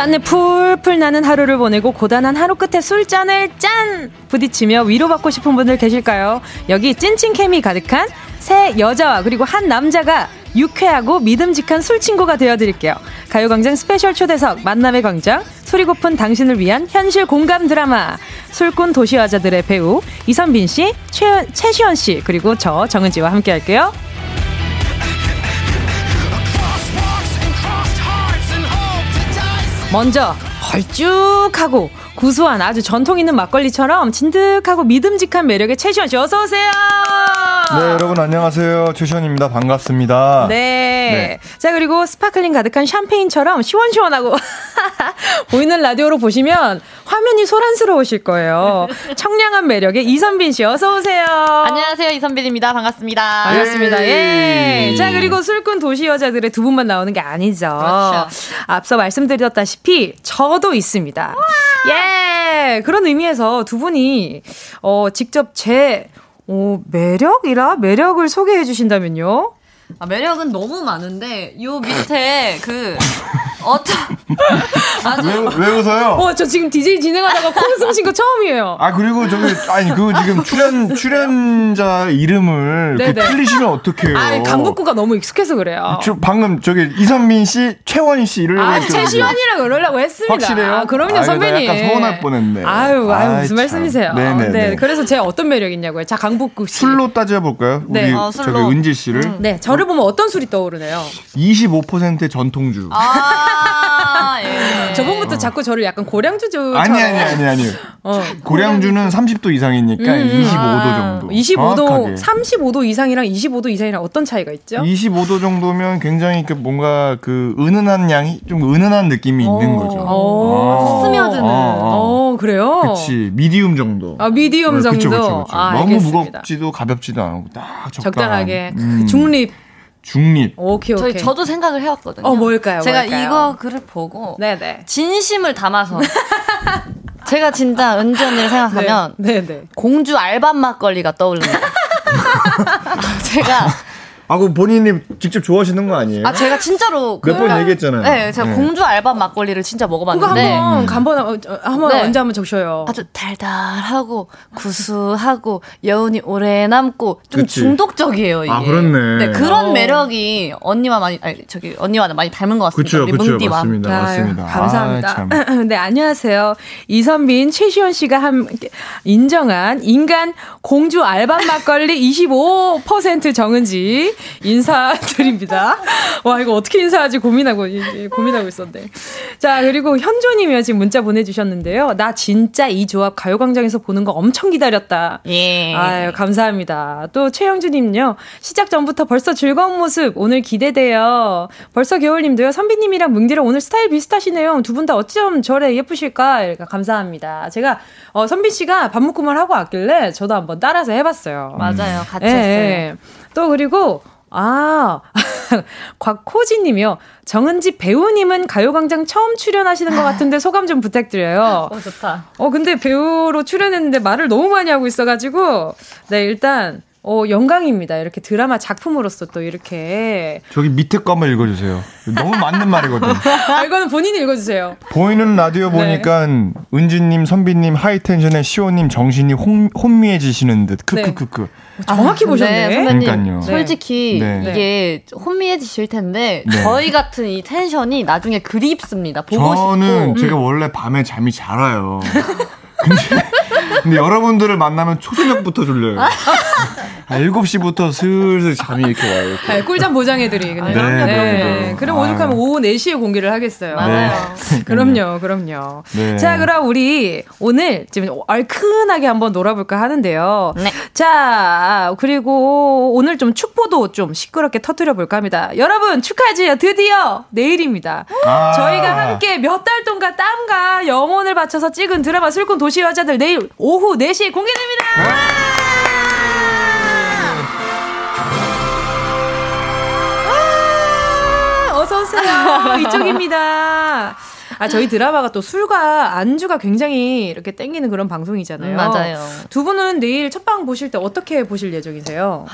짠내 풀풀 나는 하루를 보내고 고단한 하루 끝에 술잔을 짠! 부딪히며 위로받고 싶은 분들 계실까요? 여기 찐친 케미 가득한 세 여자와 그리고 한 남자가 유쾌하고 믿음직한 술 친구가 되어드릴게요. 가요광장 스페셜 초대석 만남의 광장 술이 고픈 당신을 위한 현실 공감 드라마 술꾼 도시여자들의 배우 이선빈 씨, 최, 최시원 씨 그리고 저 정은지와 함께 할게요. 먼저 걸쭉하고 구수한 아주 전통 있는 막걸리처럼 진득하고 믿음직한 매력의 최시원 씨 어서 오세요. 네, 여러분 안녕하세요. 최시원입니다. 반갑습니다. 네. 네. 자, 그리고 sparkling 가득한 샴페인처럼 시원시원하고 *laughs* 보이는 라디오로 보시면 화면이 소란스러우실 거예요. 청량한 매력의 이선빈 씨 어서 오세요. 안녕하세요. 이선빈입니다. 반갑습니다. 반갑습니다. 예. 자, 그리고 술꾼 도시 여자들의 두 분만 나오는 게 아니죠. 그렇죠. 앞서 말씀드렸다시피 저도 있습니다. 예. 그런 의미에서 두 분이 어 직접 제 어, 매력이라 매력을 소개해 주신다면요? 아, 매력은 너무 많은데 요 밑에 그 어떤 *laughs* 아주 왜, 왜 웃어요? 어, 저 지금 DJ 진행하다가 *laughs* 코숨쉰거 처음이에요. 아 그리고 저기 아니 그 지금 출연 출연자 이름을 그 틀리시면 어떡해요? 아 강북구가 너무 익숙해서 그래요. 저 방금 저기 이선민 씨, 최원 씨 이러려고 아, 최시원이라 그러려고 했습니다. 확실해요? 아, 그럼요, 아, 선배님. 약간 서운할 뻔했네. 아유, 아유 무슨 참. 말씀이세요? 네네. 네, 그래서 제 어떤 매력 있냐고요? 자, 강북구 씨. 술로 따져 볼까요? 네. 우리 어, 저기 은지 씨를. 음. 네, 저를 보면 어떤 술이 떠오르네요? 25%의 전통주. 아, 예. 저번부터 어. 자꾸 저를 약간 고량주죠. 아니, 아니, 아니, 아니. 어, 고량주는 30도 이상이니까 음, 25도 아, 정도. 25도, 정확하게. 35도 이상이랑 25도 이상이랑 어떤 차이가 있죠? 25도 정도면 굉장히 그 뭔가 그 은은한 양이 좀 은은한 느낌이 오. 있는 거죠. 오. 아. 스며드는. 어, 그래요? 그치. 미디움 정도. 아, 미디움 네, 정도. 그쵸, 그쵸, 그쵸. 아, 너무. 무겁지도 가볍지도 않고 딱 적당한. 적당하게. 음. 중립. 중립. 오케이, 오케이. 저희, 저도 생각을 해왔거든요. 어, 뭘까요? 제가 뭘까요? 이거 글을 보고 네네. 진심을 담아서 *laughs* 제가 진짜 은지 언니를 생각하면 네, 네, 공주 알밤 막걸리가 떠오릅니다. *laughs* 제가 아, 그 본인이 직접 좋아하시는 거 아니에요? 아, 제가 진짜로 몇번 그 얘기했잖아요. 네, 제가 네. 공주 알밤 막걸리를 진짜 먹어봤는데. 그거 한번, 음. 한번, 어, 한번 네. 언제 한번 적셔요. 아주 달달하고 구수하고 여운이 오래 남고 좀 그치. 중독적이에요, 이게. 아, 그렇네. 네, 그런 어. 매력이 언니와 많이, 아니, 저기, 언니와는 많이 닮은 것 같습니다. 그쵸, 그쵸, 뭉디와. 맞습니다. 아유, 맞습니다. 감사합니다. 아, *laughs* 네, 안녕하세요. 이선빈, 최시원 씨가 한, 인정한 인간 공주 알밤 막걸리 *laughs* 25% 정은지. 인사드립니다. 와, 이거 어떻게 인사하지 고민하고, 고민하고 있었는데. 자, 그리고 현조님이 지금 문자 보내주셨는데요. 나 진짜 이 조합 가요광장에서 보는 거 엄청 기다렸다. 예. 아유, 감사합니다. 또 최영주님요. 시작 전부터 벌써 즐거운 모습 오늘 기대돼요. 벌써 겨울님도요. 선비님이랑 뭉디랑 오늘 스타일 비슷하시네요. 두 분 다 어쩜 저래 예쁘실까? 그러니까 감사합니다. 제가 어, 선비 씨가 밥 먹고만 하고 왔길래 저도 한번 따라서 해봤어요. 맞아요. 같이 예, 했어요. 예. 또 그리고 아, *laughs* 곽호진 님이요. 정은지 배우님은 가요광장 처음 출연하시는 것 같은데 소감 좀 부탁드려요. 어, 좋다. 어, 근데 배우로 출연했는데 말을 너무 많이 하고 있어가지고, 네, 일단, 어, 영광입니다. 이렇게 드라마 작품으로서 또 이렇게. 저기 밑에 거 한번 읽어주세요. 너무 맞는 말이거든. *laughs* 아, 이거는 본인이 읽어주세요. 보이는 라디오 보니까 네. 은지님, 선빈님, high tension의 시원님 정신이 혼, 혼미해지시는 듯. 크크크크. 네. 정확히 아, 보셨네. 선배님, 그러니까요. 솔직히 네. 이게 혼미해지실 텐데 네. 저희 같은 이 tension이 나중에 그립습니다. 보고 저는 싶고. 제가 음. 원래 밤에 잠이 잘 와요. 근데, *laughs* 근데 여러분들을 만나면 초저녁부터 졸려요. 아, 7시부터 슬슬 잠이 이렇게 와요. 이렇게. 네, 꿀잠 보장해드리. 그냥. 네, 네. 그럼 오죽하면 오후 4시에 공개를 하겠어요. 맞아요. *laughs* 네. 그럼요, 그럼요. 네. 자, 그럼 우리 오늘 지금 얼큰하게 한번 놀아볼까 하는데요. 네. 자, 그리고 오늘 좀 축포도 좀 시끄럽게 터트려볼까 합니다. 여러분, 축하지요. 드디어 내일입니다. 아~ 저희가 함께 몇 달 동안 땀과 영혼을 바쳐서 찍은 드라마 술꾼 도시 여자들 내일 오후 4시에 공개됩니다. 어서오세요. *laughs* 이쪽입니다. 아, 저희 드라마가 또 술과 안주가 굉장히 이렇게 땡기는 그런 방송이잖아요. 음, 맞아요. 두 분은 내일 첫방 보실 때 어떻게 보실 예정이세요?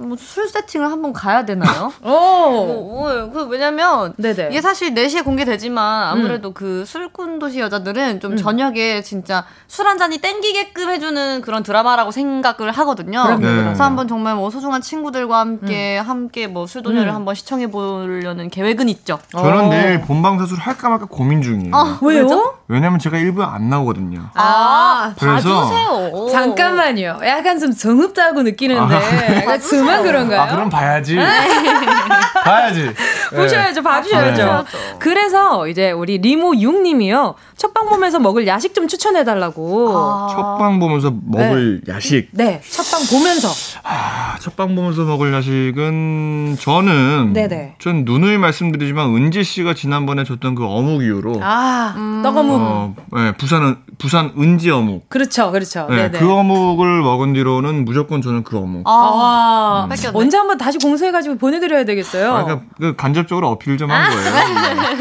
뭐술 세팅을 한번 가야 되나요? *laughs* 오. 뭐, 뭐, 그 왜냐면 네네. 이게 사실 4시에 공개되지만 아무래도 음. 그 술꾼 도시 여자들은 좀 음. 저녁에 진짜 술 한 잔이 땡기게끔 해주는 그런 드라마라고 생각을 하거든요. 그럼요, 네. 그래서 한번 정말 뭐 소중한 친구들과 함께 음. 함께 뭐 술도녀를 음. 한번 시청해 보려는 계획은 있죠. 저는 오. 내일 본방 사수를 할까 말까 고민 중이에요. 아, 왜요? 왜냐면 제가 일부에 안 나오거든요. 아, 그래서 봐주세요. 잠깐만요. 약간 좀 정읍다고 느끼는데 아, 저만 그런가요? 아, 그럼 봐야지. *laughs* 봐야지. *laughs* 보셔야죠. 봐주셔야죠. 네. 그래서 이제 우리 리모 6님이요. 첫방 보면서 먹을 야식 좀 추천해달라고. 아~ 첫방 보면서 먹을 네. 야식. 네, 첫방 보면서. 아, 첫방 보면서 먹을 야식은 저는 네네. 전 누누이 말씀드리지만 은지 씨가 지난번에 줬던 그 어묵 이후로 아, 음. 떡어묵. 어, 네, 부산은 부산 은지 어묵. 그렇죠, 그렇죠. 네, 그 어묵을 먹은 뒤로는 무조건 저는 그 어묵. 아, 음. 언제 한번 다시 공수해가지고 보내드려야 되겠어요. 아, 그러니까 그 간접적으로 어필 좀 한 거예요.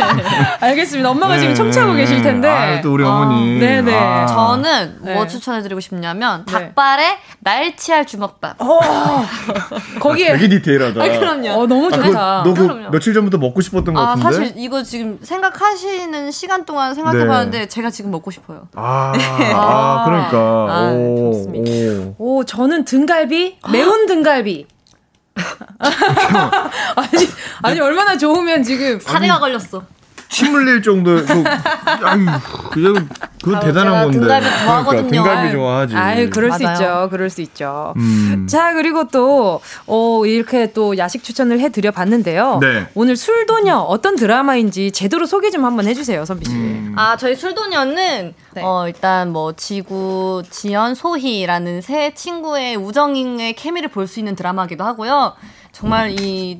*laughs* 알겠습니다. 엄마가 네, 지금 청취하고 계실 텐데. 네. 아, 또 우리 어, 머니 네네. 아. 저는 뭐 네. 추천해드리고 싶냐면 네. 닭발에 날치알 주먹밥. 어, *laughs* 거기에 아, 되게 디테일하다. 아, 그럼요. 어, 너무 좋다. 너그 며칠 전부터 먹고 싶었던 것 아, 같은데. 사실 이거 지금 생각하시는 시간 동안 생각해봤는데 네. 제가 지금 먹고 싶어요. 아, 아 그러니까. 아, 오, 좋습니다. 오. 오, 저는 등갈비, 매운 등갈비. *laughs* 아니, 아니 얼마나 좋으면 지금 사례가 걸렸어. 침 흘릴 정도 그 아유 그냥 그 대단한 건데. 등갈비 좋아하거든요. 그러니까, 등갈비 좋아하지. 아유 그럴 맞아요. 수 있죠. 그럴 수 있죠. 음. 자 그리고 또 어, 이렇게 또 야식 추천을 해 드려 봤는데요. 네. 오늘 술도녀 어떤 드라마인지 제대로 소개 좀 한번 해 주세요, 선비 씨. 음. 아 저희 술도녀는 네. 어 일단 뭐 지구, 지연, 소희라는 세 친구의 우정의 케미를 볼 수 있는 드라마기도 하고요. 정말 이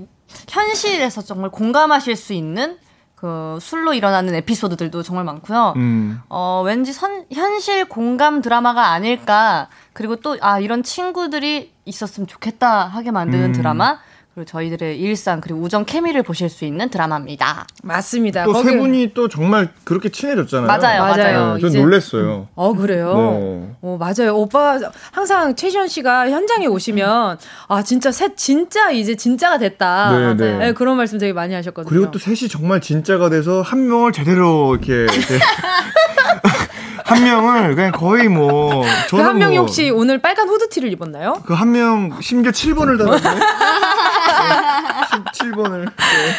현실에서 정말 공감하실 수 있는 그 술로 일어나는 에피소드들도 정말 많고요. 음. 어, 왠지 선, 현실 공감 드라마가 아닐까. 그리고 또, 아, 이런 친구들이 있었으면 좋겠다 하게 만드는 음. 드라마. 그리고 저희들의 일상 그리고 우정 케미를 보실 수 있는 드라마입니다. 맞습니다. 또 세 분이 또 정말 그렇게 친해졌잖아요. 맞아요, 맞아요. 네, 전 놀랬어요. 어 그래요? 네. 어 맞아요. 오빠 항상 최시현 씨가 현장에 오시면 아 진짜 셋 진짜 이제 진짜가 됐다. 네, 네. 네, 그런 말씀 되게 많이 하셨거든요. 그리고 또 셋이 정말 진짜가 돼서 한 명을 제대로 이렇게, 이렇게 *laughs* 한 명을 그냥 거의 뭐. 그 한 명이 뭐, 혹시 오늘 빨간 후드티를 입었나요? 그 한 명 심지어 7번을 달았네. *laughs* 7번을. 네.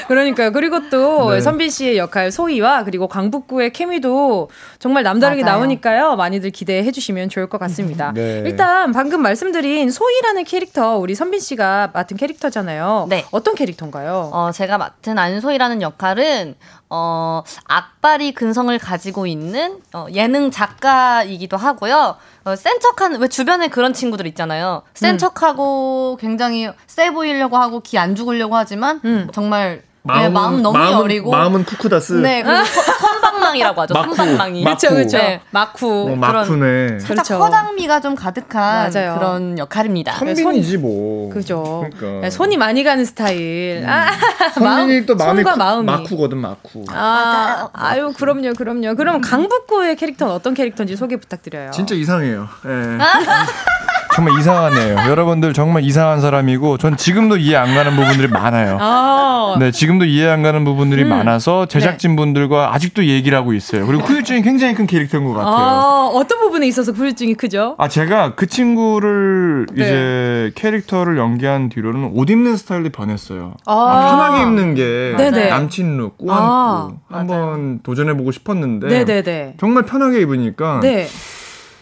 그러니까요. 그리고 또 네. 선빈 씨의 역할 소희와 그리고 강북구의 케미도 정말 남다르게 맞아요. 나오니까요. 많이들 기대해 주시면 좋을 것 같습니다. 네. 일단 방금 말씀드린 소희라는 캐릭터 우리 선빈 씨가 맡은 캐릭터잖아요. 네. 어떤 캐릭터인가요? 어, 제가 맡은 안소희라는 역할은 어, 악바리 근성을 가지고 있는 어, 예능 작가이기도 하고요. 어, 센 척하는, 왜 주변에 그런 친구들 있잖아요. 센 음. 척하고 굉장히 세 보이려고 하고 기 안 죽으려고 하지만 음. 정말 마음, 네, 마음 너무 마음은, 어리고 마음은 쿠쿠다스. 네, 그 선방망이라고 하죠. 마쿠, 선방망이. 그렇죠, 그렇죠. 네. 마쿠. 어, 마쿠네. 살짝 그렇죠. 허당미가 좀 가득한 맞아요. 그런 역할입니다. 선빈이지 뭐. 그죠. 그러니까. 네, 손이 많이 가는 스타일. 음. 아, 선빈이 또 마음이 손과 마음이. 마쿠거든 마쿠. 아, 아유 그럼요, 그럼요. 그럼 강북구의 캐릭터는 어떤 캐릭터인지 소개 부탁드려요. 진짜 이상해요. 예. *laughs* 정말 이상하네요. *laughs* 여러분들 정말 이상한 사람이고 전 지금도 이해 안 가는 부분들이 많아요. 아~ 네, 지금도 이해 안 가는 부분들이 음. 많아서 제작진 분들과 아직도 얘기를 하고 있어요. 그리고 후유증이 굉장히 큰 캐릭터인 것 같아요. 아, 어떤 부분에 있어서 후유증이 크죠? 아, 제가 그 친구를 네. 이제 캐릭터를 연기한 뒤로는 옷 입는 스타일이 변했어요. 아~ 아 편하게 입는 게 네네. 남친 룩, 꾸안꾸 아, 한번 도전해보고 싶었는데 네네네. 정말 편하게 입으니까 네.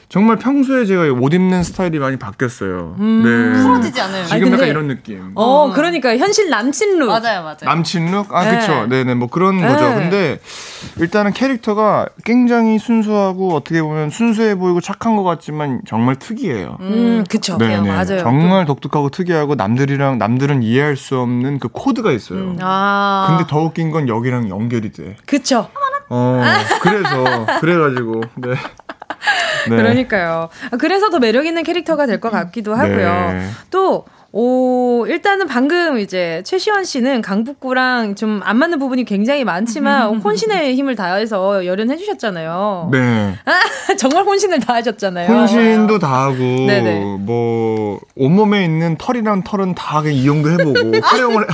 정말 평소에 제가 옷 입는 스타일이 많이 바뀌었어요. 음. 네. 풀어지지 않아요. 지금 아니, 약간 이런 느낌. 어, 그러니까 현실 남친 look. 맞아요, 맞아요. 남친 look? 아, 네. 그쵸. 네네, 뭐 그런 네. 거죠. 근데 일단은 캐릭터가 굉장히 순수하고 어떻게 보면 순수해 보이고 착한 것 같지만 정말 특이해요. 음, 그쵸. 네네. 맞아요. 정말 독특하고 특이하고 남들이랑, 남들은 이해할 수 없는 그 코드가 있어요. 음. 아. 근데 더 웃긴 건 여기랑 연결이 돼. 그쵸. 어, 그래서, 그래가지고, 네. 네. 그러니까요. 아, 그래서 더 매력 있는 캐릭터가 될 것 같기도 하고요. 네. 또 오, 일단은 방금 이제 최시원 씨는 강북구랑 좀 안 맞는 부분이 굉장히 많지만 *laughs* 혼신의 힘을 다해서 열연해 주셨잖아요. 네. *laughs* 정말 혼신을 다하셨잖아요. 혼신도 다하고 네네. 뭐 온몸에 있는 털이랑 털은 다 이용도 해보고 *laughs* 활용을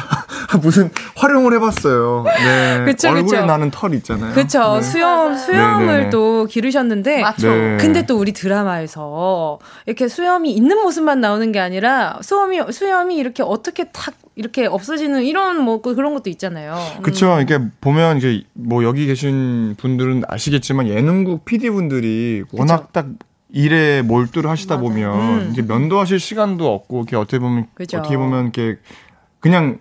무슨 활용을 해봤어요. 네. 그쵸, 얼굴에 그쵸. 나는 털 있잖아요. 그렇죠. 네. 수염 수염을 네네네. 또 기르셨는데 맞죠. 네. 근데 또 우리 드라마에서 이렇게 수염이 있는 모습만 나오는 게 아니라 수염이 수염이 이렇게 어떻게 탁 이렇게 없어지는 이런 뭐그 그런 것도 있잖아요. 그렇죠. 이게 보면 이제 뭐 여기 계신 분들은 아시겠지만 예능국 PD 분들이 워낙 그쵸. 딱 일에 몰두를 하시다 맞아. 보면 음. 이제 면도하실 시간도 없고 이렇게 어떻게 보면 그쵸. 어떻게 보면 이렇게 그냥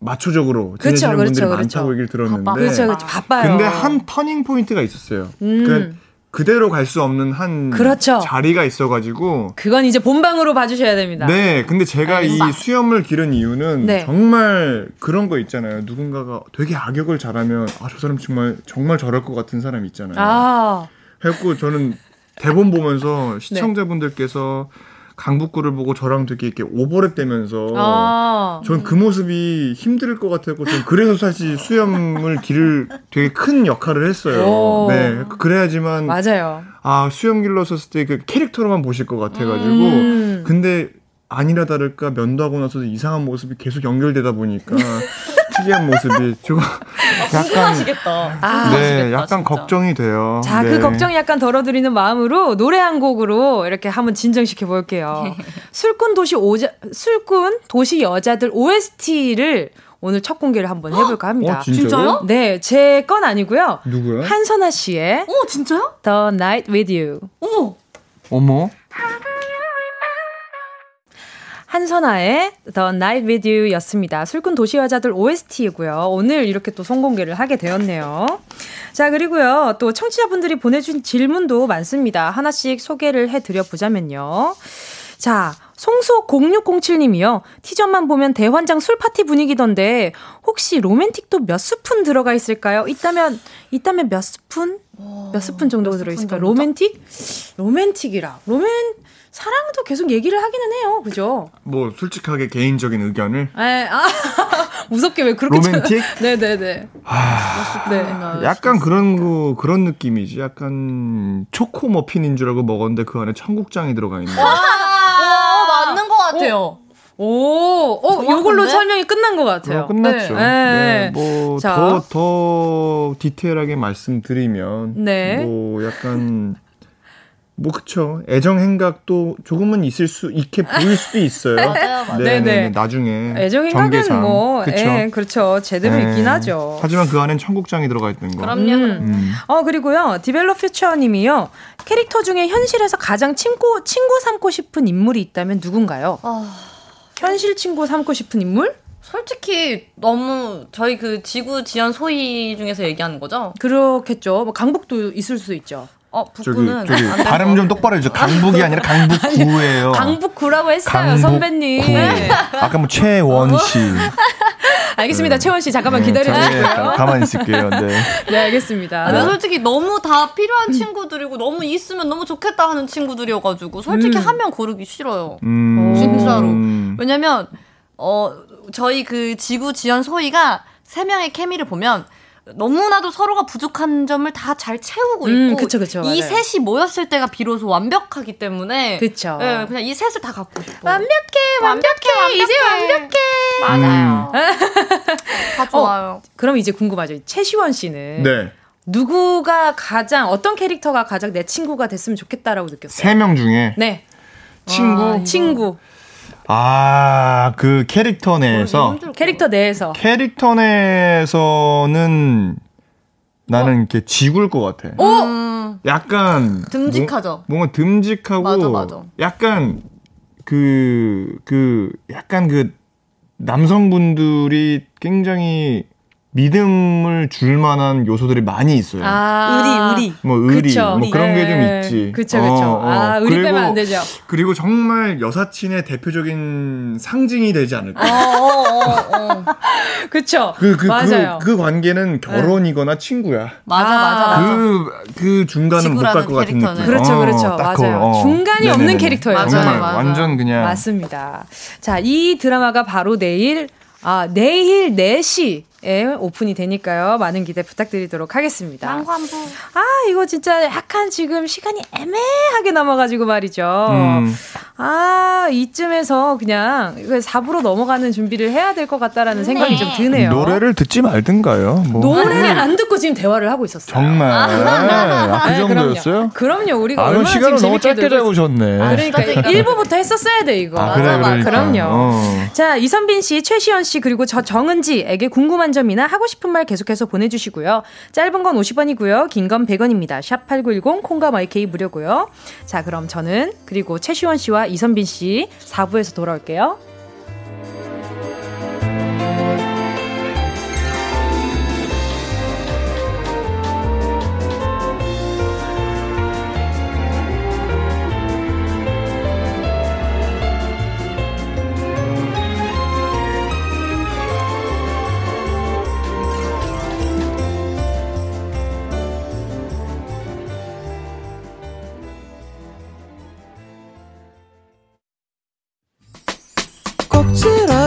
마초적으로 지내시는 그렇죠, 분들이 그렇죠, 많다고 얘기를 들었는데 바빠, 그렇죠, 그렇죠, 바빠요. 근데 한 터닝 포인트가 있었어요. 음. 그 그대로 갈 수 없는 한 그렇죠. 자리가 있어가지고 그건 이제 본방으로 봐주셔야 됩니다. 네, 근데 제가 알겠습니다. 이 수염을 기른 이유는 네. 정말 그런 거 있잖아요. 누군가가 되게 악역을 잘하면 아 저 사람 정말 정말 저럴 것 같은 사람 있잖아요. 아. 해고 저는 대본 보면서 *laughs* 네. 시청자분들께서 네. 강북구를 보고 저랑 되게 이렇게 오버랩 되면서 아. 전그 모습이 힘들 것 같았고 전 그래서 사실 수염을 기를 되게 큰 역할을 했어요. 오. 네, 그래야지만 맞아요. 아 수염 길렀었을 때 그 캐릭터로만 보실 것 같아 가지고 음. 근데 아니라 다를까 면도하고 나서 이상한 모습이 계속 연결되다 보니까 *laughs* 특이한 모습이 좀 약간 아, 네, 약간 진짜. 걱정이 돼요. 자, 그 네. 그 걱정이 약간 덜어드리는 마음으로 노래 한 곡으로 이렇게 한번 진정시켜 볼게요. 술꾼 도시 오자 술꾼 도시 여자들 OST를 오늘 첫 공개를 한번 해볼까 합니다. 어, 진짜요? 네, 제 건 아니고요. 누구요? 한선아 씨의. 오, 진짜요? The Night with You. 오. 어머. 한선아의 The Night With You 였습니다. 술꾼 도시여자들 OST이고요. 오늘 이렇게 또 성공개를 하게 되었네요. 자, 그리고요. 또 청취자분들이 보내준 질문도 많습니다. 하나씩 소개를 해드려 보자면요. 자, 송수 0607님이요. teaser만 보면 대환장 술 파티 분위기던데 혹시 로맨틱도 몇 스푼 들어가 있을까요? 있다면 있다면 몇 스푼? 몇 스푼 정도 들어 있을까요? 로맨틱? 로맨틱이라. 로맨 사랑도 계속 얘기를 하기는 해요. 그죠? 뭐 솔직하게 개인적인 의견을. 에, 아, *laughs* 무섭게 왜 그렇게 로맨틱? *laughs* 네, 네, 네. 아, 네. 약간 그런 거 그런 느낌이지. 약간 초코 머핀인 줄 알고 먹었는데 그 안에 청국장이 들어가 있는. 와, 맞는 것 같아요. 오, 어, 요걸로 설명이 끝난 것 같아요. 어, 끝났죠. 네. 네. 네. 뭐, 더, 더 디테일하게 말씀드리면. 네. 뭐, 약간, 뭐 그쵸 애정 행각도 조금은 있을 수 있게 보일 수도 있어요. *laughs* 맞아요, 맞아요. 네네. 네 나중에 애정 행각은 뭐 그쵸? 에, 그렇죠 제대로 에. 있긴 하죠. 하지만 그 안엔 청국장이 들어가 있는 거. 그럼요. 음. 음. 어 그리고요 디벨롭 퓨처님이요 캐릭터 중에 현실에서 가장 친구 친구 삼고 싶은 인물이 있다면 누군가요? 어... 현실 친구 삼고 싶은 인물? 솔직히 너무 저희 그 지구 지연 소희 중에서 얘기하는 거죠? 그렇겠죠. 뭐 강북도 있을 수 있죠. 어, 북구는 저기, 저기 발음 좀 똑바로 해줘. 강북이 아니라 강북구예요. 강북구라고 했어요, 강북구. 선배님. 네. 아까 뭐 최원 씨. *laughs* 알겠습니다. 네. 채원 씨 잠깐만 기다려 주시고요. 가만히 있을게요. 네. 네, 알겠습니다. 아, 솔직히 너무 다 필요한 친구들이고 너무 있으면 너무 좋겠다 하는 친구들이어 가지고 솔직히 음. 한명 고르기 싫어요. 음. 진짜로. 왜냐면 어 저희 그 지구 지연 소희가 세 명의 케미를 보면 너무나도 서로가 부족한 점을 다 잘 채우고 음, 있고 그쵸, 그쵸, 이 맞아요. 셋이 모였을 때가 비로소 완벽하기 때문에 그쵸. 네, 그냥 이 셋을 다 갖고 싶어. 완벽해, 완벽해, 완벽해 이제 완벽해. 맞아요. 음. 다 *laughs* 좋아요. 어, 그럼 이제 궁금하죠. 최시원 씨는 네. 누구가 가장 어떤 캐릭터가 가장 내 친구가 됐으면 좋겠다라고 느꼈어요? 세 명 중에 네. 친구 아, 친구 아, 그 캐릭터 내에서 캐릭터 내에서 캐릭터 내에서는 나는 이렇게 지굴 것 같아. 오! 음. 약간 듬직하죠. 뭐, 뭔가 듬직하고 맞아, 맞아. 약간 그그 그 약간 그 남성분들이 굉장히 믿음을 줄 만한 요소들이 많이 있어요. 아, 의리, 의리. 뭐 의리, 그쵸. 뭐 그런 네. 게좀 있지. 그쵸, 그쵸. 어, 어. 아, 의리 그리고, 빼면 안 되죠. 그리고 정말 여사친의 대표적인 상징이 되지 않을까. 어, 어, 어, 어. *laughs* 그쵸. 그, 그, 맞아요. 그, 그 관계는 결혼이거나 네. 친구야. 맞아, 맞아. 그, 그 중간은 못 갈 것 같은 느낌. 그렇죠, 그렇죠. 맞아요. 중간이 네네네. 없는 캐릭터예요. 맞아요, 정말 맞아. 완전 그냥. 맞습니다. 자, 이 드라마가 바로 내일, 아, 내일 4시 에 오픈이 되니까요. 많은 기대 부탁드리도록 하겠습니다. 광관부. 아, 이거 진짜 약간 지금 시간이 애매하게 남아가지고 말이죠. 음. 아, 이쯤에서 그냥 4부로 넘어가는 준비를 해야 될 것 같다라는 생각이 좀 드네요. 노래를 듣지 말든가요. 뭐. 노래를 안 듣고 지금 대화를 하고 있었어요. 정말. 아, 그 네, 정도였어요? 그럼요. 그럼요. 우리가 아, 얼마나 시간을 너무 짧게 잡으셨네. 아, 그러니까 1부부터 했었어야 돼, 이거. 아, 그래, 그러니까. 그럼요. 어. 자, 이선빈 씨, 최시연 씨, 그리고 저 정은지에게 궁금한 점이나 하고 싶은 말 계속해서 보내주시고요. 짧은 건 50원이고요. 긴 건 100원입니다. 샵 8910, 콩과 마이케이 무료고요. 자, 그럼 저는 그리고 최시원 씨와 이선빈 씨 4부에서 돌아올게요.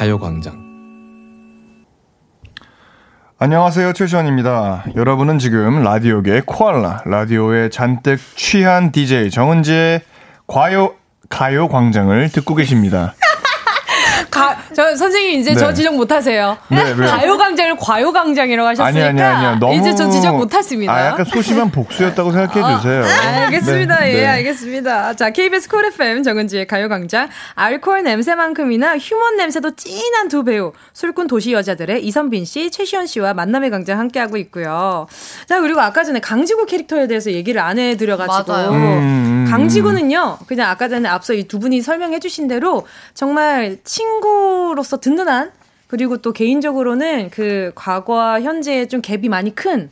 가요광장. 안녕하세요. 최시원입니다. 여러분은 지금 라디오계 코알라 라디오에 잔뜩 취한 DJ 정은지의 과요 가요광장을 듣고 계십니다 가, 저 선생님 이제 네. 저 지적 못 하세요. 네, 가요광장을 과요광장이라고 하셨으니까 아니, 아니, 아니요. 너무, 이제 저 지적 못 하십니다. 아, 약간 소심한 복수였다고 생각해 어, 주세요. 아, 알겠습니다. 네, 예, 네. 알겠습니다. 자, KBS 콜 FM 정은지의 가요광장 알코올 냄새만큼이나 휴먼 냄새도 진한 두 배우 술꾼 도시 여자들의 이선빈 씨, 최시연 씨와 만남의 광장 함께하고 있고요. 자, 그리고 아까 전에 강지구 캐릭터에 대해서 얘기를 안 해드려가지고 음, 음, 음. 강지구는요, 그냥 아까 전에 앞서 이 두 분이 설명해 주신 대로 정말 친구 친구로서 든든한 그리고 또 개인적으로는 그 과거와 현재에 좀 갭이 많이 큰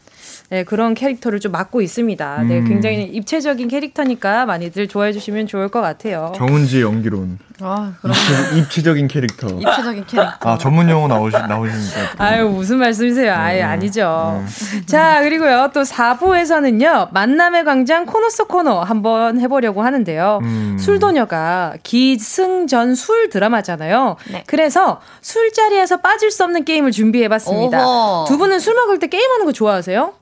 네, 그런 캐릭터를 좀 맡고 있습니다. 네, 음. 굉장히 입체적인 캐릭터니까 많이들 좋아해 주시면 좋을 것 같아요. 정은지 연기론. 아, 그럼 입체, 적인 캐릭터. 입체적인 캐릭터. 아, 전문 용어 나오시 나오시니까. 아유, 무슨 말씀이세요? 아예 음. 아니죠. 음. 자, 그리고요. 또 4부에서는요. 만남의 광장 코너 속 코너 한번 해 보려고 하는데요. 음. 술도녀가 기승전 술 드라마잖아요. 네. 그래서 술자리에서 빠질 수 없는 게임을 준비해 봤습니다. 두 분은 술 먹을 때 게임 하는 거 좋아하세요?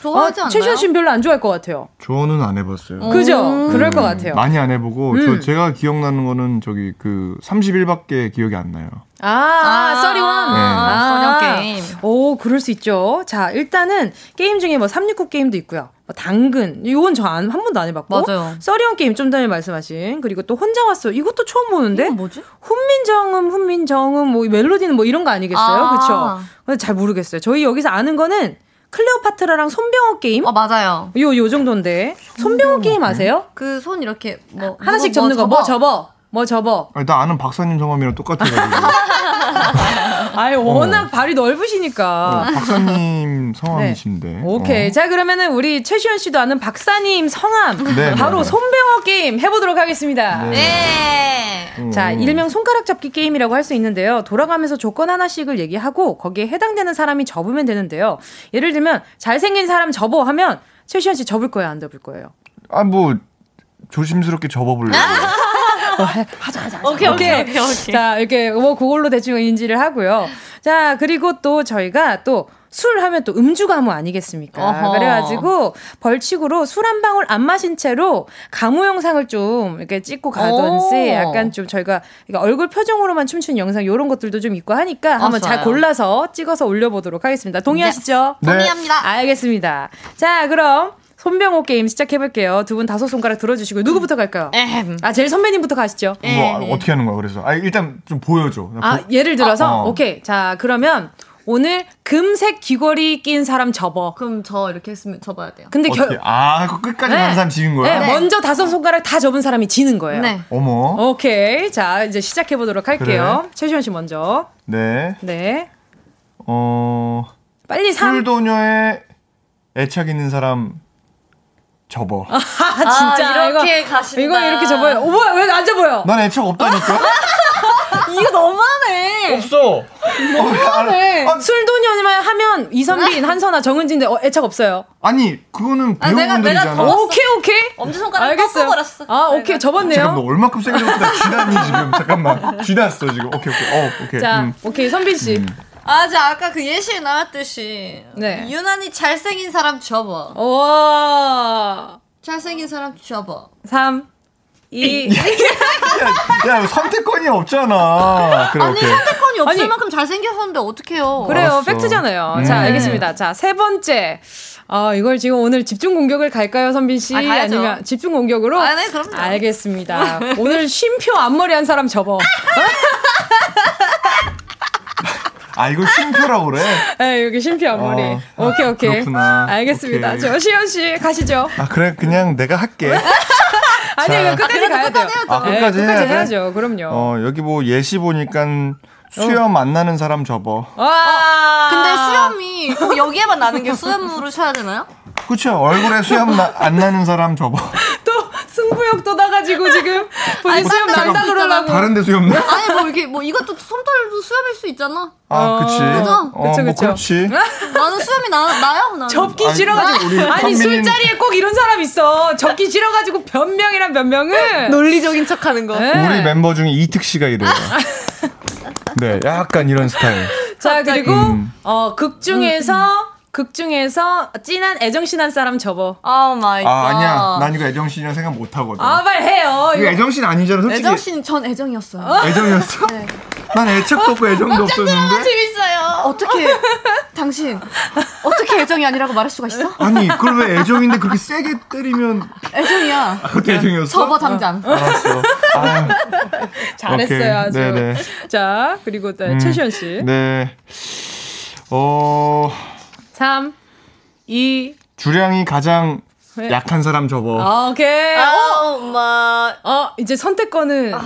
좋아하지 아, 않나요? 최시원 씨는 별로 안 좋아할 것 같아요. 저는 안 해봤어요. 그죠? 음. 그럴 것 같아요. 많이 안 해보고 음. 저 제가 기억나는 거는 저기 그 30일밖에 기억이 안 나요. 아, 아 thirty one. 네. 아, 아, 게임. 오, 그럴 수 있죠. 자, 일단은 게임 중에 뭐 369 게임도 있고요. 뭐 당근, 이건 저 한 번도 안 해봤고. 맞아요. thirty one 게임 좀 전에 말씀하신. 그리고 또 혼자 왔어. 이것도 처음 보는데. 뭐지? 훈민정음, 훈민정음, 뭐 멜로디는 뭐 이런 거 아니겠어요? 아. 그쵸? 근데 잘 모르겠어요. 저희 여기서 아는 거는 클레오파트라랑 손병호 게임? 어, 맞아요. 요, 요 정도인데. 손병호 게임 아세요? 그 손 이렇게 뭐. 하나씩 뭐, 접는 뭐 거. 뭐 접어. 뭐 접어. 아니, 나 아는 박사님 성함이랑 똑같아가지고. *laughs* 아유, 워낙 어. 발이 넓으시니까. 어, 박사님 *laughs* 성함이신데. 네. 오케이. 어. 자, 그러면은 우리 최시원 씨도 아는 박사님 성함. 네, 네 바로 네, 손병호 게임 해보도록 하겠습니다. 네. 네. 자, 음. 일명 손가락 접기 게임이라고 할 수 있는데요. 돌아가면서 조건 하나씩을 얘기하고 거기에 해당되는 사람이 접으면 되는데요. 예를 들면, 잘생긴 사람 접어 하면 최시현 씨 접을 거예요? 안 접을 거예요? 아, 뭐, 조심스럽게 접어보려고. *laughs* 어, 하자, 하자, 하자. 오케이, 오케이, 오케이, 오케이. 자, 이렇게 뭐 그걸로 대충 인지를 하고요. 자, 그리고 또 저희가 또술 하면 또 음주 가무 아니겠습니까? 어허. 그래가지고 벌칙으로 술 한 방울 안 마신 채로 가무 영상을 좀 이렇게 찍고 가던지 약간 좀 저희가 얼굴 표정으로만 춤추는 영상 이런 것들도 좀 있고 하니까 어, 한번 좋아요. 잘 골라서 찍어서 올려보도록 하겠습니다. 동의하시죠? 네. 동의합니다. 알겠습니다. 자, 그럼 손병호 게임 시작해볼게요. 두 분 다섯 손가락 들어주시고 누구부터 갈까요? 에헴. 아 제일 선배님부터 가시죠. 뭐 에헴. 어떻게 하는 거야? 그래서 아 일단 좀 보여줘. 아 보... 예를 들어서 아, 어. 오케이 자 그러면 오늘 금색 귀걸이 낀 사람 접어. 그럼 저 이렇게 했으면 접어야 돼요. 근데 결 아, 그 끝까지 네. 가는 사람 지는 거야? 네. 네. 먼저 다섯 손가락 다 접은 사람이 지는 거예요. 네. 어머. 오케이. 자, 이제 시작해 보도록 할게요. 그래. 최시원 씨 먼저. 네. 네. 어. 빨리 3. 술도녀에 애착 있는 사람 접어. *laughs* 아, 진짜 아, 이렇게 이거, 가신다. 이거 이렇게 접어요. 어, 뭐야, 왜 안 접어요? 난 애착 없다니까? *laughs* 이거 너무하네. 없어. 너무하네. 아, 술도녀만 하면 이선빈, 한선아, 정은진데 어, 애착 없어요. 아니, 그거는 배우분들이잖아. 아, 오케이, 오케이. 엄지손가락 알겠어요. 꺾어버렸어. 아, 오케이. 접었네요. 잠깐만, 얼마큼 세게 접었다. 쥐다니, 지금. 잠깐만. 쥐났어, 지금. 오케이, 오케이. 어, 오케이. 자, 음. 오케이. 선빈 씨. 음. 아, 저 아까 그 예시에 나왔듯이 네. 유난히 잘생긴 사람 접어. 와. 잘생긴 사람 접어. 3 2 야, 야, 선택권이 없잖아. 그래, 아니, 오케이. 선택권이 없을 아니, 만큼 잘생겼었는데 어떡해요. 그래요. 알았어. 팩트잖아요. 음. 자, 알겠습니다. 자, 세 번째. 아, 이걸 지금 오늘 집중 공격을 갈까요, 선빈 씨? 아, 니면 집중 공격으로? 아, 네, 그럼요. 알겠습니다. 오늘 쉼표 앞머리 한 사람 접어. *laughs* 아, 이거 쉼표라고 그래? *laughs* 네, 여기 쉼표 앞머리. 어, 오케이, 오케이. 그렇구나. 알겠습니다. 오케이. 저 시현 씨 가시죠. 아, 그래, 그냥 내가 할게. *laughs* 아니, 이거 끝까지 아, 가야 돼요. 아, 끝까지, 네, 끝까지 해야죠. 그럼요. 어, 여기 뭐 예시 보니까 수염 안 나는 사람 접어. 와. 어, 근데 수염이 꼭 여기에만 나는 게 수염으로 쳐야 되나요? 그렇죠. 얼굴에 수염 나, 안 나는 사람 접어. *laughs* 또 승부욕 돋아가지고 지금 *laughs* 본인 수염 난다 그러려고. 다른 데 수염 나? *laughs* 아니 뭐 이게 뭐 이것도 솜털도 수염일 수 있잖아. 아, 그치. 그죠? 어, 그쵸, 뭐 그렇지. *laughs* 나는 수염이 나, 나요? 나는. 접기 아니, 싫어가지고. 아니, 술자리에 꼭 이런 사람 있어. 접기 싫어가지고 변명이란 변명을. 논리적인 척 하는 거. 네. 우리 멤버 중에 이특 씨가 이래요. 네, 약간 이런 스타일. 자, 그리고, 음. 어, 극 중에서 음. 극 중에서 찐한 애정신한 사람 접어. oh my god. 아, 아니야. 난 이거 애정신이라 생각 못 하거든. 아, 빨리 해요. 이거 애정신 아니잖아, 솔직히. 애정신 전 애정이었어요. 어? 애정이었어? 네. 난 애착도 없고 애정도 없었는데. 재밌어요. 어떻게 당신 어떻게 애정이 아니라고 말할 수가 있어? 아니, 그걸 왜 애정인데 그렇게 세게 때리면 애정이야. 아, 그것도 애정이었어? 접어 당장. 어, 알았어. 아. 잘했어요, 아주. 네네. 자, 그리고 네, 음, 최시현 씨. 네. 어 3, 2. 주량이 가장 네. 약한 사람 접어. 아, 오케이. 아, 어, 엄마. 어, 이제 선택권은 아,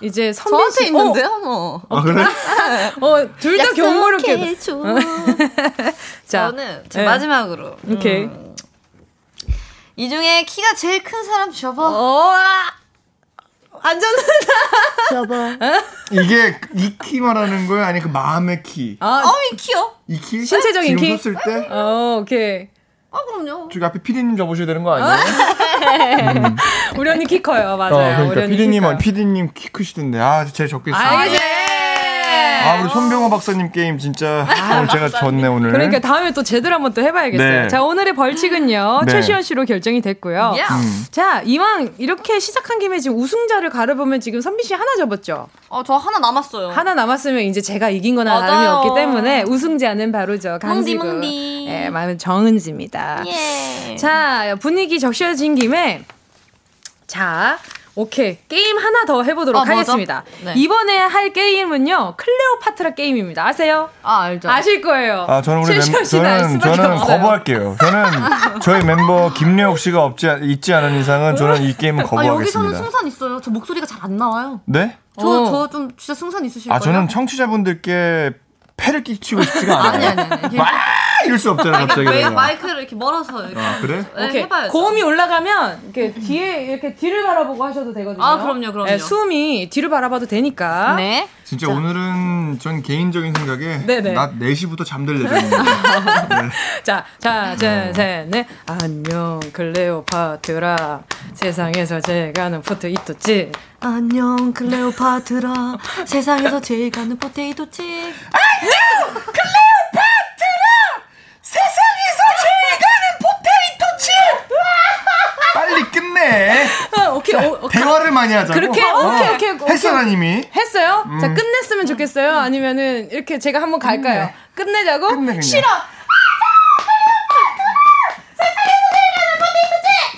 이제 선배 저한테 있는데요, 어. 뭐. 아, 그래? 어, 둘 다 경고롭게. *laughs* 자, 저는 네. 마지막으로. 오케이. 음, 이 중에 키가 제일 큰 사람 접어. 어, 안전하다. 접어. 이게 이 키 말하는 거야? 아니 그 마음의 키? 아, 어, 이 키요? 이 키? 신체적인 키? 지금 섰을 때? 어, 오케이. 아, 그럼요. 저기 앞에 피디님 접으셔야 되는 거 아니에요? 음. 우리 언니 키 커요, 맞아요. 어, 그러니까 피디님, 피디님 키 크시던데. 아, 제일 적겠어요. 알겠어요. 아, 우리 손병호 박사님 게임 진짜 아, 오늘 제가 졌네, 오늘. 그러니까 다음에 또 제대로 한번 또 해봐야겠어요. 네. 자, 오늘의 벌칙은요. 네. 최시원 씨로 결정이 됐고요. 음. 자, 이왕 이렇게 시작한 김에 지금 우승자를 가려보면 지금 선비 씨 하나 접었죠? 어, 저 하나 남았어요. 하나 남았으면 이제 제가 이긴 거나 다름이 없기 때문에 우승자는 바로 저 강지구. 뭉디, 예, 마음은 정은지입니다. 예. 자, 분위기 적셔진 김에 자, 오케이. 게임 하나 더 해보도록 어, 하겠습니다. 네. 이번에 할 게임은요, 클레오파트라 게임입니다. 아세요? 아, 알죠. 아실 거예요. 아, 저는 우리 멤버, 저는, 저는 거부할게요. 저는 저희 멤버 김래옥 씨가 없지, 있지 않은 이상은 저는 이 게임은 거부하겠습니다. 아, 여기서는 승산 있어요. 저 목소리가 잘 안 나와요. 네? 저, 어. 저좀 진짜 승산 있으실 아, 거예요? 저는 청취자분들께 패를 끼치고 싶지가 않아요. 아니, 아니, 아니. 이럴 수 없잖아 갑자기. 왜 마이크를 이렇게 멀어서 이렇게. 아, 그래? 네, 오케이. 해봐야죠. 고음이 올라가면 이렇게 뒤에 이렇게 뒤를 바라보고 하셔도 되거든요. 아 그럼요, 그럼요. 네, 숨이 뒤를 바라봐도 되니까. 네. 진짜 자. 오늘은 전 개인적인 생각에 네네. 낮 4시부터 잠들 예정입니다. 네. *laughs* 자, 자, 제, 제, 네. 안녕, 클레오파트라. 세상에서 제일 가는 포테이토칩. *laughs* 안녕, 클레오파트라. 세상에서 제일 가는 포테이토 칩. 안녕, 클레오파트라. 세상에서 제일 가는 포테이토 칩! *laughs* 빨리 끝내. 아, 오케이. 오, 오, 대화를 많이 하자고. 그렇게? 어, 오케이, 오케이, 오케이. 했어, 님이. 했어요? 음. 자, 끝냈으면 좋겠어요? 아니면은, 이렇게 제가 한번 갈까요? 끝내. 끝내자고? 끝내, 그냥. 싫어!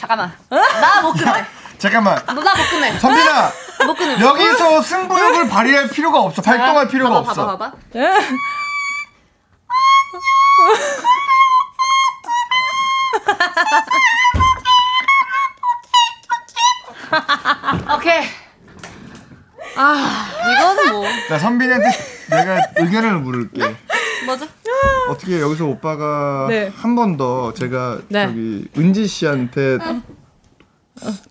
잠깐만. 어? 나못 끝내. *laughs* 잠깐만. 나못 끝내. 선빈아. 못 끝내. 여기서 승부욕을 발휘할 필요가 없어. 발동할 필요가 봐봐, 없어. 봐봐, 봐봐. 오케이. 아, 이거는 뭐. 나 선빈이한테 내가 의견을 물을게. 네? 뭐죠? 어떻게 여기서 오빠가 네. 한 번 더 제가 네. 저기 은지 씨한테 어.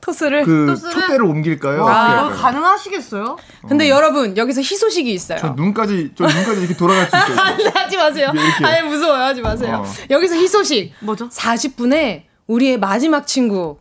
토스를 그 토스를? 촛대를 옮길까요? 아, 가능하시겠어요? 근데 어. 여러분 여기서 희소식이 있어요. 저 눈까지 저 눈까지 이렇게 돌아갈 수 있어요. *laughs* 하지 마세요. 아니 무서워요. 하지 마세요. 어. 여기서 희소식. 뭐죠? 40분에 우리의 마지막 친구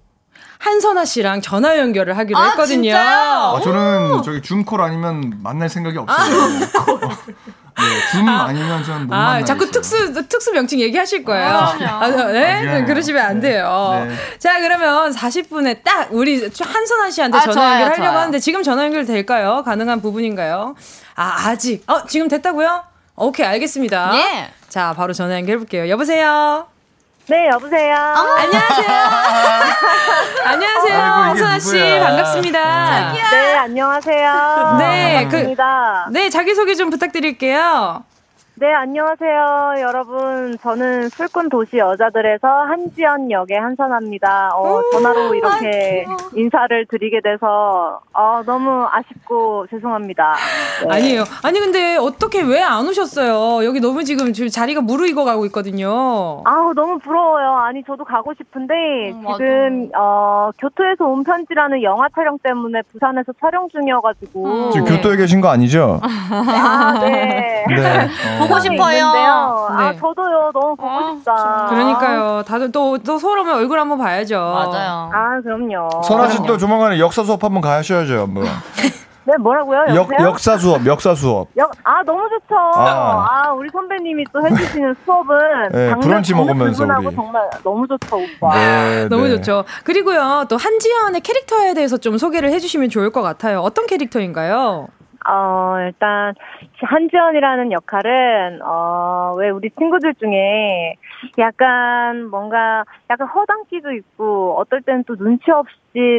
한선아 씨랑 전화 연결을 하기로 아, 했거든요. 아, 저는 저기 줌콜 아니면 만날 생각이 없어요. 아, *laughs* 네, 줌 아, 니면 저는 못 아, 자꾸 특수 특수 명칭 얘기하실 거예요. 아, 아, 네? 아, 그러시면 안 돼요. 네. 자, 그러면 40분에 딱 우리 한선아 씨한테 아, 전화 연결하려고 하는데 지금 전화 연결 될까요? 가능한 부분인가요? 아, 아직. 어, 지금 됐다고요? 오케이, 알겠습니다. 예. 자, 바로 전화 연결해 볼게요. 여보세요? 네, 여보세요. 어머, 안녕하세요. *laughs* 안녕하세요, 홍선아 씨. 반갑습니다. 네, 안녕하세요. 네, 그 반갑습니다. 그, 네, 자기 소개 좀 부탁드릴게요. 네, 안녕하세요, 여러분. 저는 술꾼 도시 여자들에서 한지연 역의 한선아입니다. 어, 전화로 이렇게 인사를 드리게 돼서 어, 너무 아쉽고 죄송합니다. 네. 아니에요. 아니 근데 어떻게 왜 안 오셨어요? 여기 너무 지금 자리가 무르익어 가고 있거든요. 아우 너무 부러워요. 아니 저도 가고 싶은데 음, 지금 어, 교토에서 온 편지라는 영화 촬영 때문에 부산에서 촬영 중이어가지고 음. 지금 교토에 계신 거 아니죠? 아, 네. 네. *laughs* 어. 보고 싶어요. 아, 네. 아, 저도요. 너무 보고 아, 싶다. 그러니까요. 다들 또, 또 서로 얼굴 한번 봐야죠. 맞아요. 아, 그럼요. 선아 씨또 조만간에 역사 수업 한번 가셔야죠, 한번. *laughs* 네, 뭐라고요? 역, 역사 수업, 역사 수업. 역, 아, 너무 좋죠. 아, 아 우리 선배님이 또 해주시는 수업은. 네, 브런치 먹으면서. 우리. 정말 너무 좋죠, 오빠. 네, 너무 네. 좋죠. 그리고요, 또 한지연의 캐릭터에 대해서 좀 소개를 해주시면 좋을 것 같아요. 어떤 캐릭터인가요? 어, 일단, 한지연이라는 역할은, 어, 왜 우리 친구들 중에 약간 뭔가, 약간 허당기도 있고, 어떨 때는 또 눈치 없이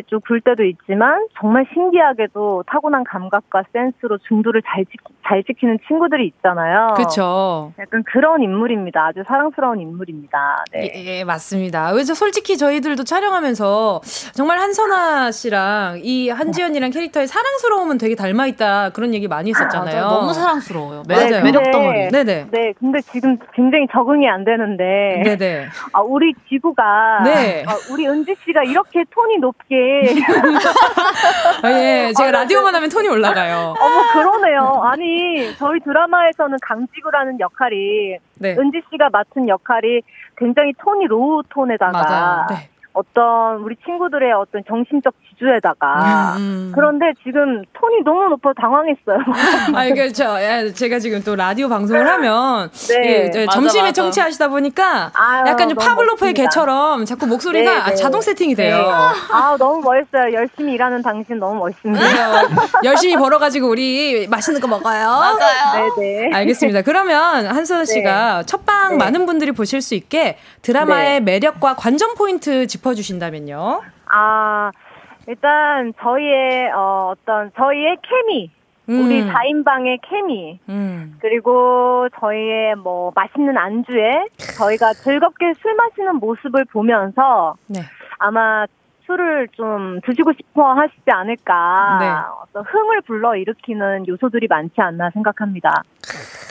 좀 굴 때도 있지만, 정말 신기하게도 타고난 감각과 센스로 중도를 잘, 지, 잘 지키는 친구들이 있잖아요. 그쵸. 약간 그런 인물입니다. 아주 사랑스러운 인물입니다. 네. 예, 예 맞습니다. 그래서 솔직히 저희들도 촬영하면서, 정말 한선아 씨랑 이 한지연이랑 캐릭터의 사랑스러움은 되게 닮아 있다. 그런 얘기 많이 했었잖아요. 아, 너무 사랑스러워요. 매력, 네, 매력 덩어리. 네네. 네, 근데 지금 굉장히 적응이 안 되는데. 네네. 아, 우리 지구가. 네. 아, 우리 은지 씨가 이렇게 톤이 높게. 아, 예, *laughs* 제가 아, 라디오만 하면 톤이 올라가요. 어머, 그러네요. 아니, 저희 드라마에서는 강지구라는 역할이. 네. 은지 씨가 맡은 역할이 굉장히 톤이 low 톤에다가. 맞아요. 네. 어떤 우리 친구들의 어떤 정신적 지주에다가 음. 그런데 지금 톤이 너무 높아 당황했어요. *laughs* 아 이게 저 제가 지금 또 라디오 방송을 하면 네. 예, 점심에 맞아. 청취하시다 보니까 아유, 약간 좀 파블로프의 개처럼 자꾸 목소리가 네, 네. 자동 세팅이 돼요. 네. 아 너무 멋있어요. 열심히 일하는 당신 너무 멋있습니다. 열심히 벌어가지고 우리 맛있는 거 먹어요. 맞아요. 네네. 알겠습니다. 그러면 씨가 네. 첫방 네. 많은 분들이 보실 수 있게 드라마의 매력과 관전 포인트 짚 짚어주신다면요? 아, 일단 저희의 어, 어떤 저희의 케미 음. 우리 4인방의 케미 음. 그리고 저희의 뭐 맛있는 안주에 저희가 즐겁게 술 마시는 모습을 보면서 네. 아마 술을 좀 드시고 싶어 하시지 않을까. 네. 어떤 흥을 불러 일으키는 요소들이 많지 않나 생각합니다.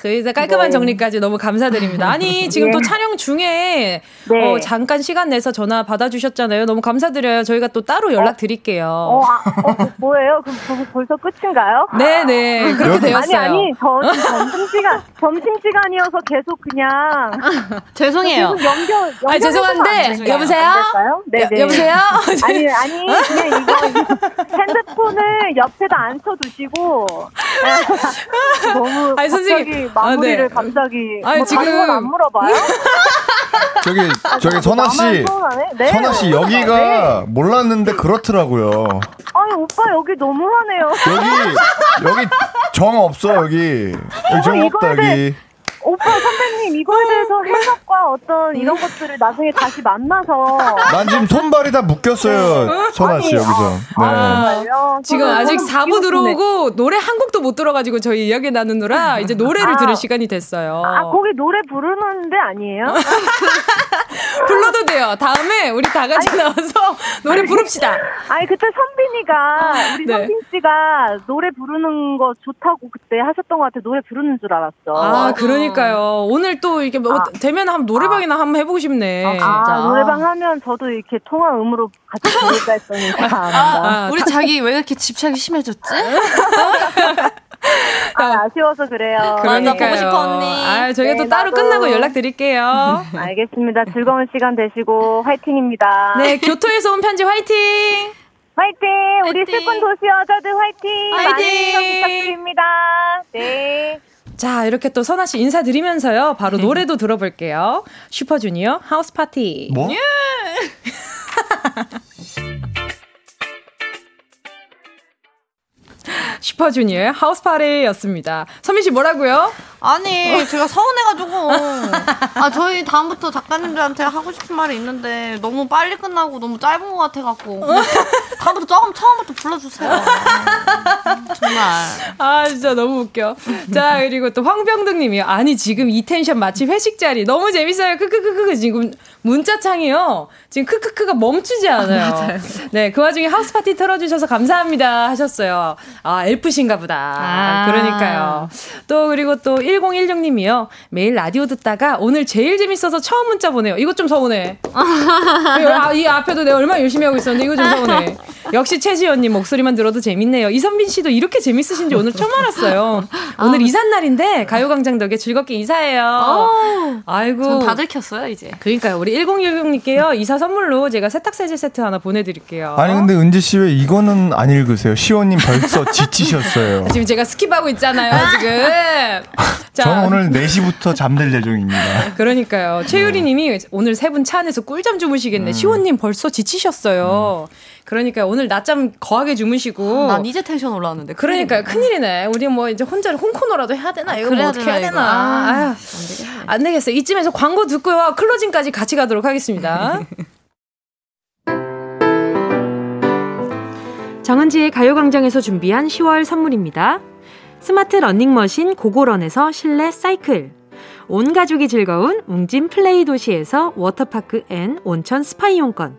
그래서 깔끔한 네. 정리까지 너무 감사드립니다. 아니, *laughs* 지금 네. 또 촬영 중에 네. 어, 잠깐 시간 내서 전화 받아주셨잖아요. 너무 감사드려요. 저희가 또 따로 연락 드릴게요. 어, 어, 아, 어 뭐예요? 그럼 벌써 끝인가요? 네네. *laughs* 네. 그렇게 되었어요. 아니, 아니, 저 점심 시간, 점심 시간이어서 계속 그냥. *laughs* 죄송해요. 계속 연결, 연결 아니, 죄송한데, 여보세요? 네, 네. 여보세요? 아니, *laughs* 아니, 그냥 이거, *laughs* 핸드폰을 옆에다 앉혀두시고, *laughs* 너무 아니, 갑자기 마무리를 아, 네. 갑자기 아니, 뭐 지금 안 물어봐요? 저기 저기 선아 씨, 네. 선아 씨 여기가 네. 몰랐는데 그렇더라고요. 아니 오빠 여기 너무하네요. 여기 여기 정 없어 여기 여기 정 없다 여기. 오빠 선배님 이거에 대해서 해석과 어떤 이런 것들을 나중에 다시 만나서. 난 지금 손발이 다 묶였어요 네. 선아 씨 여기서. 네. 아, 지금 아직 4부 들어오고 노래 한 곡도 못 들어가지고 저희 이야기 나누느라 이제 노래를 아, 들을 시간이 됐어요. 아 거기 노래 부르는데 아니에요? *laughs* 불러도 돼요. 다음에 우리 다 같이 아니, 나와서 *laughs* 노래 부릅시다. 아니 그때 선빈이가 우리 네. 선빈 씨가 노래 부르는 거 좋다고 그때 하셨던 것 같아 노래 부르는 줄 알았어. 아 그러니까 그러니까요. 오늘 또 이렇게 뭐 아, 되면 한 노래방이나 아, 한번 해보고 싶네. 아, 아, 노래방 하면 저도 이렇게 통화 음으로 같이 부를까 했더니 아, 우리 자기 왜 이렇게 집착이 심해졌지? *laughs* 아, 아쉬워서 그래요. 그러니까 보고 싶어 언니. 아, 저희가 네, 또 따로 나도. 끝나고 연락드릴게요. *laughs* 알겠습니다. 즐거운 시간 되시고 화이팅입니다. 네, 교토에서 온 편지 화이팅. 화이팅! 우리 슬픈 도시 여자들 화이팅! 화이팅! 많은 부탁드립니다. 네. 자, 이렇게 또 선아 씨 인사드리면서요. 바로 네. 노래도 들어볼게요. 슈퍼주니어 하우스 파티. 뭐? *laughs* 슈퍼주니어의 하우스 파티였습니다. 선민 씨 뭐라고요? 아니, 제가 서운해가지고. 아, 저희 다음부터 작가님들한테 하고 싶은 말이 있는데 너무 빨리 끝나고 너무 짧은 것 같아갖고. 다음부터 조금 처음부터 불러주세요. 정말. 아, 진짜 너무 웃겨. 자, 그리고 또 황병등 님이 아니, 지금 이 텐션 마치 회식 자리. 너무 재밌어요. 크크크크. 지금 문자창이요. 지금 크크크가 멈추지 않아요. 아, 네, 그 와중에 하우스 파티 틀어주셔서 감사합니다 하셨어요. 아, 엘프신가 보다. 아. 그러니까요. 또, 그리고 또 1016님이요. 매일 라디오 듣다가 오늘 제일 재밌어서 처음 문자 보내요. 이것 좀 서운해. *laughs* 아, 이 앞에도 내가 얼마나 열심히 하고 있었는데 이거 좀 서운해. 역시 최지연님 목소리만 들어도 재밌네요. 이선빈 씨도 이렇게 재밌으신지 오늘 처음 알았어요. 오늘 아. 이삿 날인데 가요광장 덕에 즐겁게 이사해요. 어. 아이고. 다 들켰어요, 이제. 그러니까요. 우리 1016님께요. 이사 선물로 제가 세탁세제 세트 하나 보내드릴게요. 아니, 근데 은지 씨 왜 이거는 안 읽으세요? 시원님 벌써 *laughs* 지치셨어요. 지금 제가 skip하고 있잖아요, 지금. *laughs* 자. 저는 오늘 4시부터 잠들 예정입니다. *laughs* 그러니까요. 최유리 님이 오늘 세 분 차 안에서 꿀잠 주무시겠네. 음. 시원님 벌써 지치셨어요. 음. 그러니까 오늘 낮잠 거하게 주무시고. 난 이제 텐션 올라왔는데. 그러니까요. 큰일이네. 우리 뭐 이제 혼자 홍코너라도 해야 되나? 이거 뭐 어떻게 해야 되나? 아, 안 되겠어. 이쯤에서 광고 듣고요. 클로징까지 같이 가도록 하겠습니다. *laughs* 정은지의 가요광장에서 준비한 10월 선물입니다. 스마트 러닝머신 고고런에서 실내 사이클. 온 가족이 즐거운 웅진 플레이 도시에서 워터파크 and 온천 스파 이용권.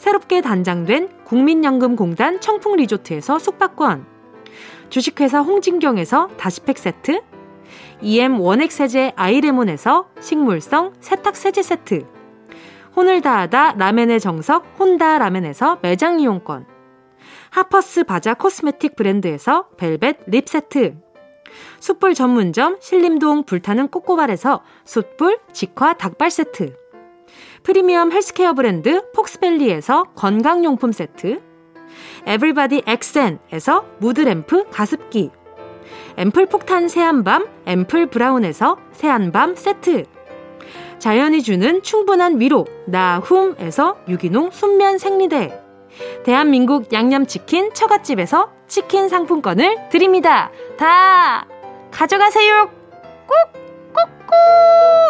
새롭게 단장된 국민연금공단 청풍리조트에서 숙박권, 주식회사 홍진경에서 다시팩 세트, EM 원액세제 아이레몬에서 식물성 세탁세제 세트, 혼을 다하다 라멘의 정석 혼다 라멘에서 매장 이용권, 하퍼스 바자 코스메틱 브랜드에서 벨벳 립 세트, 숯불 전문점 신림동 불타는 꼬꼬발에서 숯불 직화 닭발 세트, 프리미엄 헬스케어 브랜드 폭스밸리에서 건강용품 세트, 에브리바디 엑센에서 무드램프 가습기, 앰플 폭탄 새한밤 앰플 브라운에서 새한밤 세트, 자연이 주는 충분한 위로 나훔에서 유기농 순면 생리대, 대한민국 양념치킨 처갓집에서 치킨 상품권을 드립니다. 다 가져가세요. 꾹, 꾹,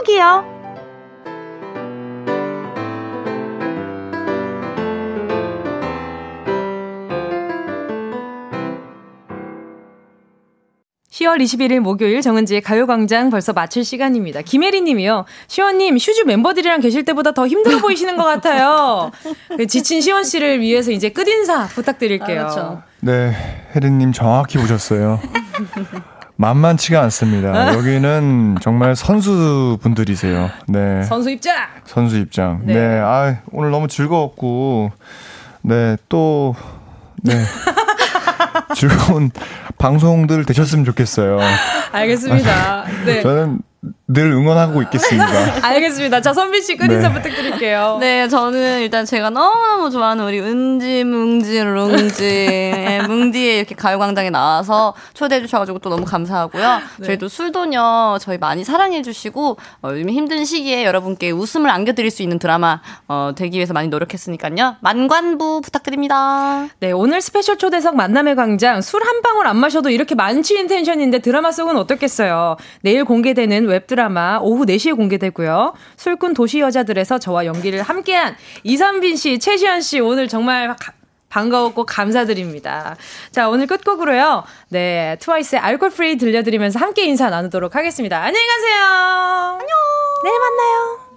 꾹이요. 10월 21일 목요일 정은지의 가요광장 벌써 마칠 시간입니다. 김혜리 님이요. 시원님, 슈주 멤버들이랑 계실 때보다 더 힘들어 *laughs* 보이시는 것 같아요. 그 지친 시원 씨를 위해서 이제 끝인사 부탁드릴게요. 아, 그렇죠. 네, 혜리 님 정확히 보셨어요. 만만치가 않습니다. *laughs* 여기는 정말 선수분들이세요. 네. 선수 입장! 선수 입장. 네. 네. 아, 오늘 너무 즐거웠고, 네, 또, 네. *laughs* 즐거운 *laughs* 방송들 되셨으면 좋겠어요. *laughs* 알겠습니다. 네. 저는 늘 응원하고 있겠습니다. *laughs* 알겠습니다. 자, 선빈 씨 끝인사 네. 부탁드릴게요. *laughs* 네, 저는 일단 제가 너무너무 좋아하는 우리 은지, 뭉지, 룽지, 예, 뭉디에 이렇게 가요광장에 나와서 초대해 주셔가지고 또 너무 감사하고요. 네. 저희도 술도녀 저희 많이 사랑해 주시고 어, 요즘 힘든 시기에 여러분께 웃음을 안겨드릴 수 있는 드라마 어, 되기 위해서 많이 노력했으니까요. 만관부 부탁드립니다. 네, 오늘 스페셜 초대석 만남의 광장 술 한 방울 안 마셔도 이렇게 만취인 tension인데 드라마 속은 어떻겠어요. 내일 공개되는 웹드라마 오후 4시에 공개되고요. 술꾼 도시 여자들에서 저와 연기를 함께한 이선빈 씨, 최시원 씨 오늘 정말 가, 반가웠고 감사드립니다. 자, 오늘 끝곡으로요. 네, 트와이스의 Alcohol-Free 들려드리면서 함께 인사 나누도록 하겠습니다. 안녕히 가세요. 안녕. 내일 만나요.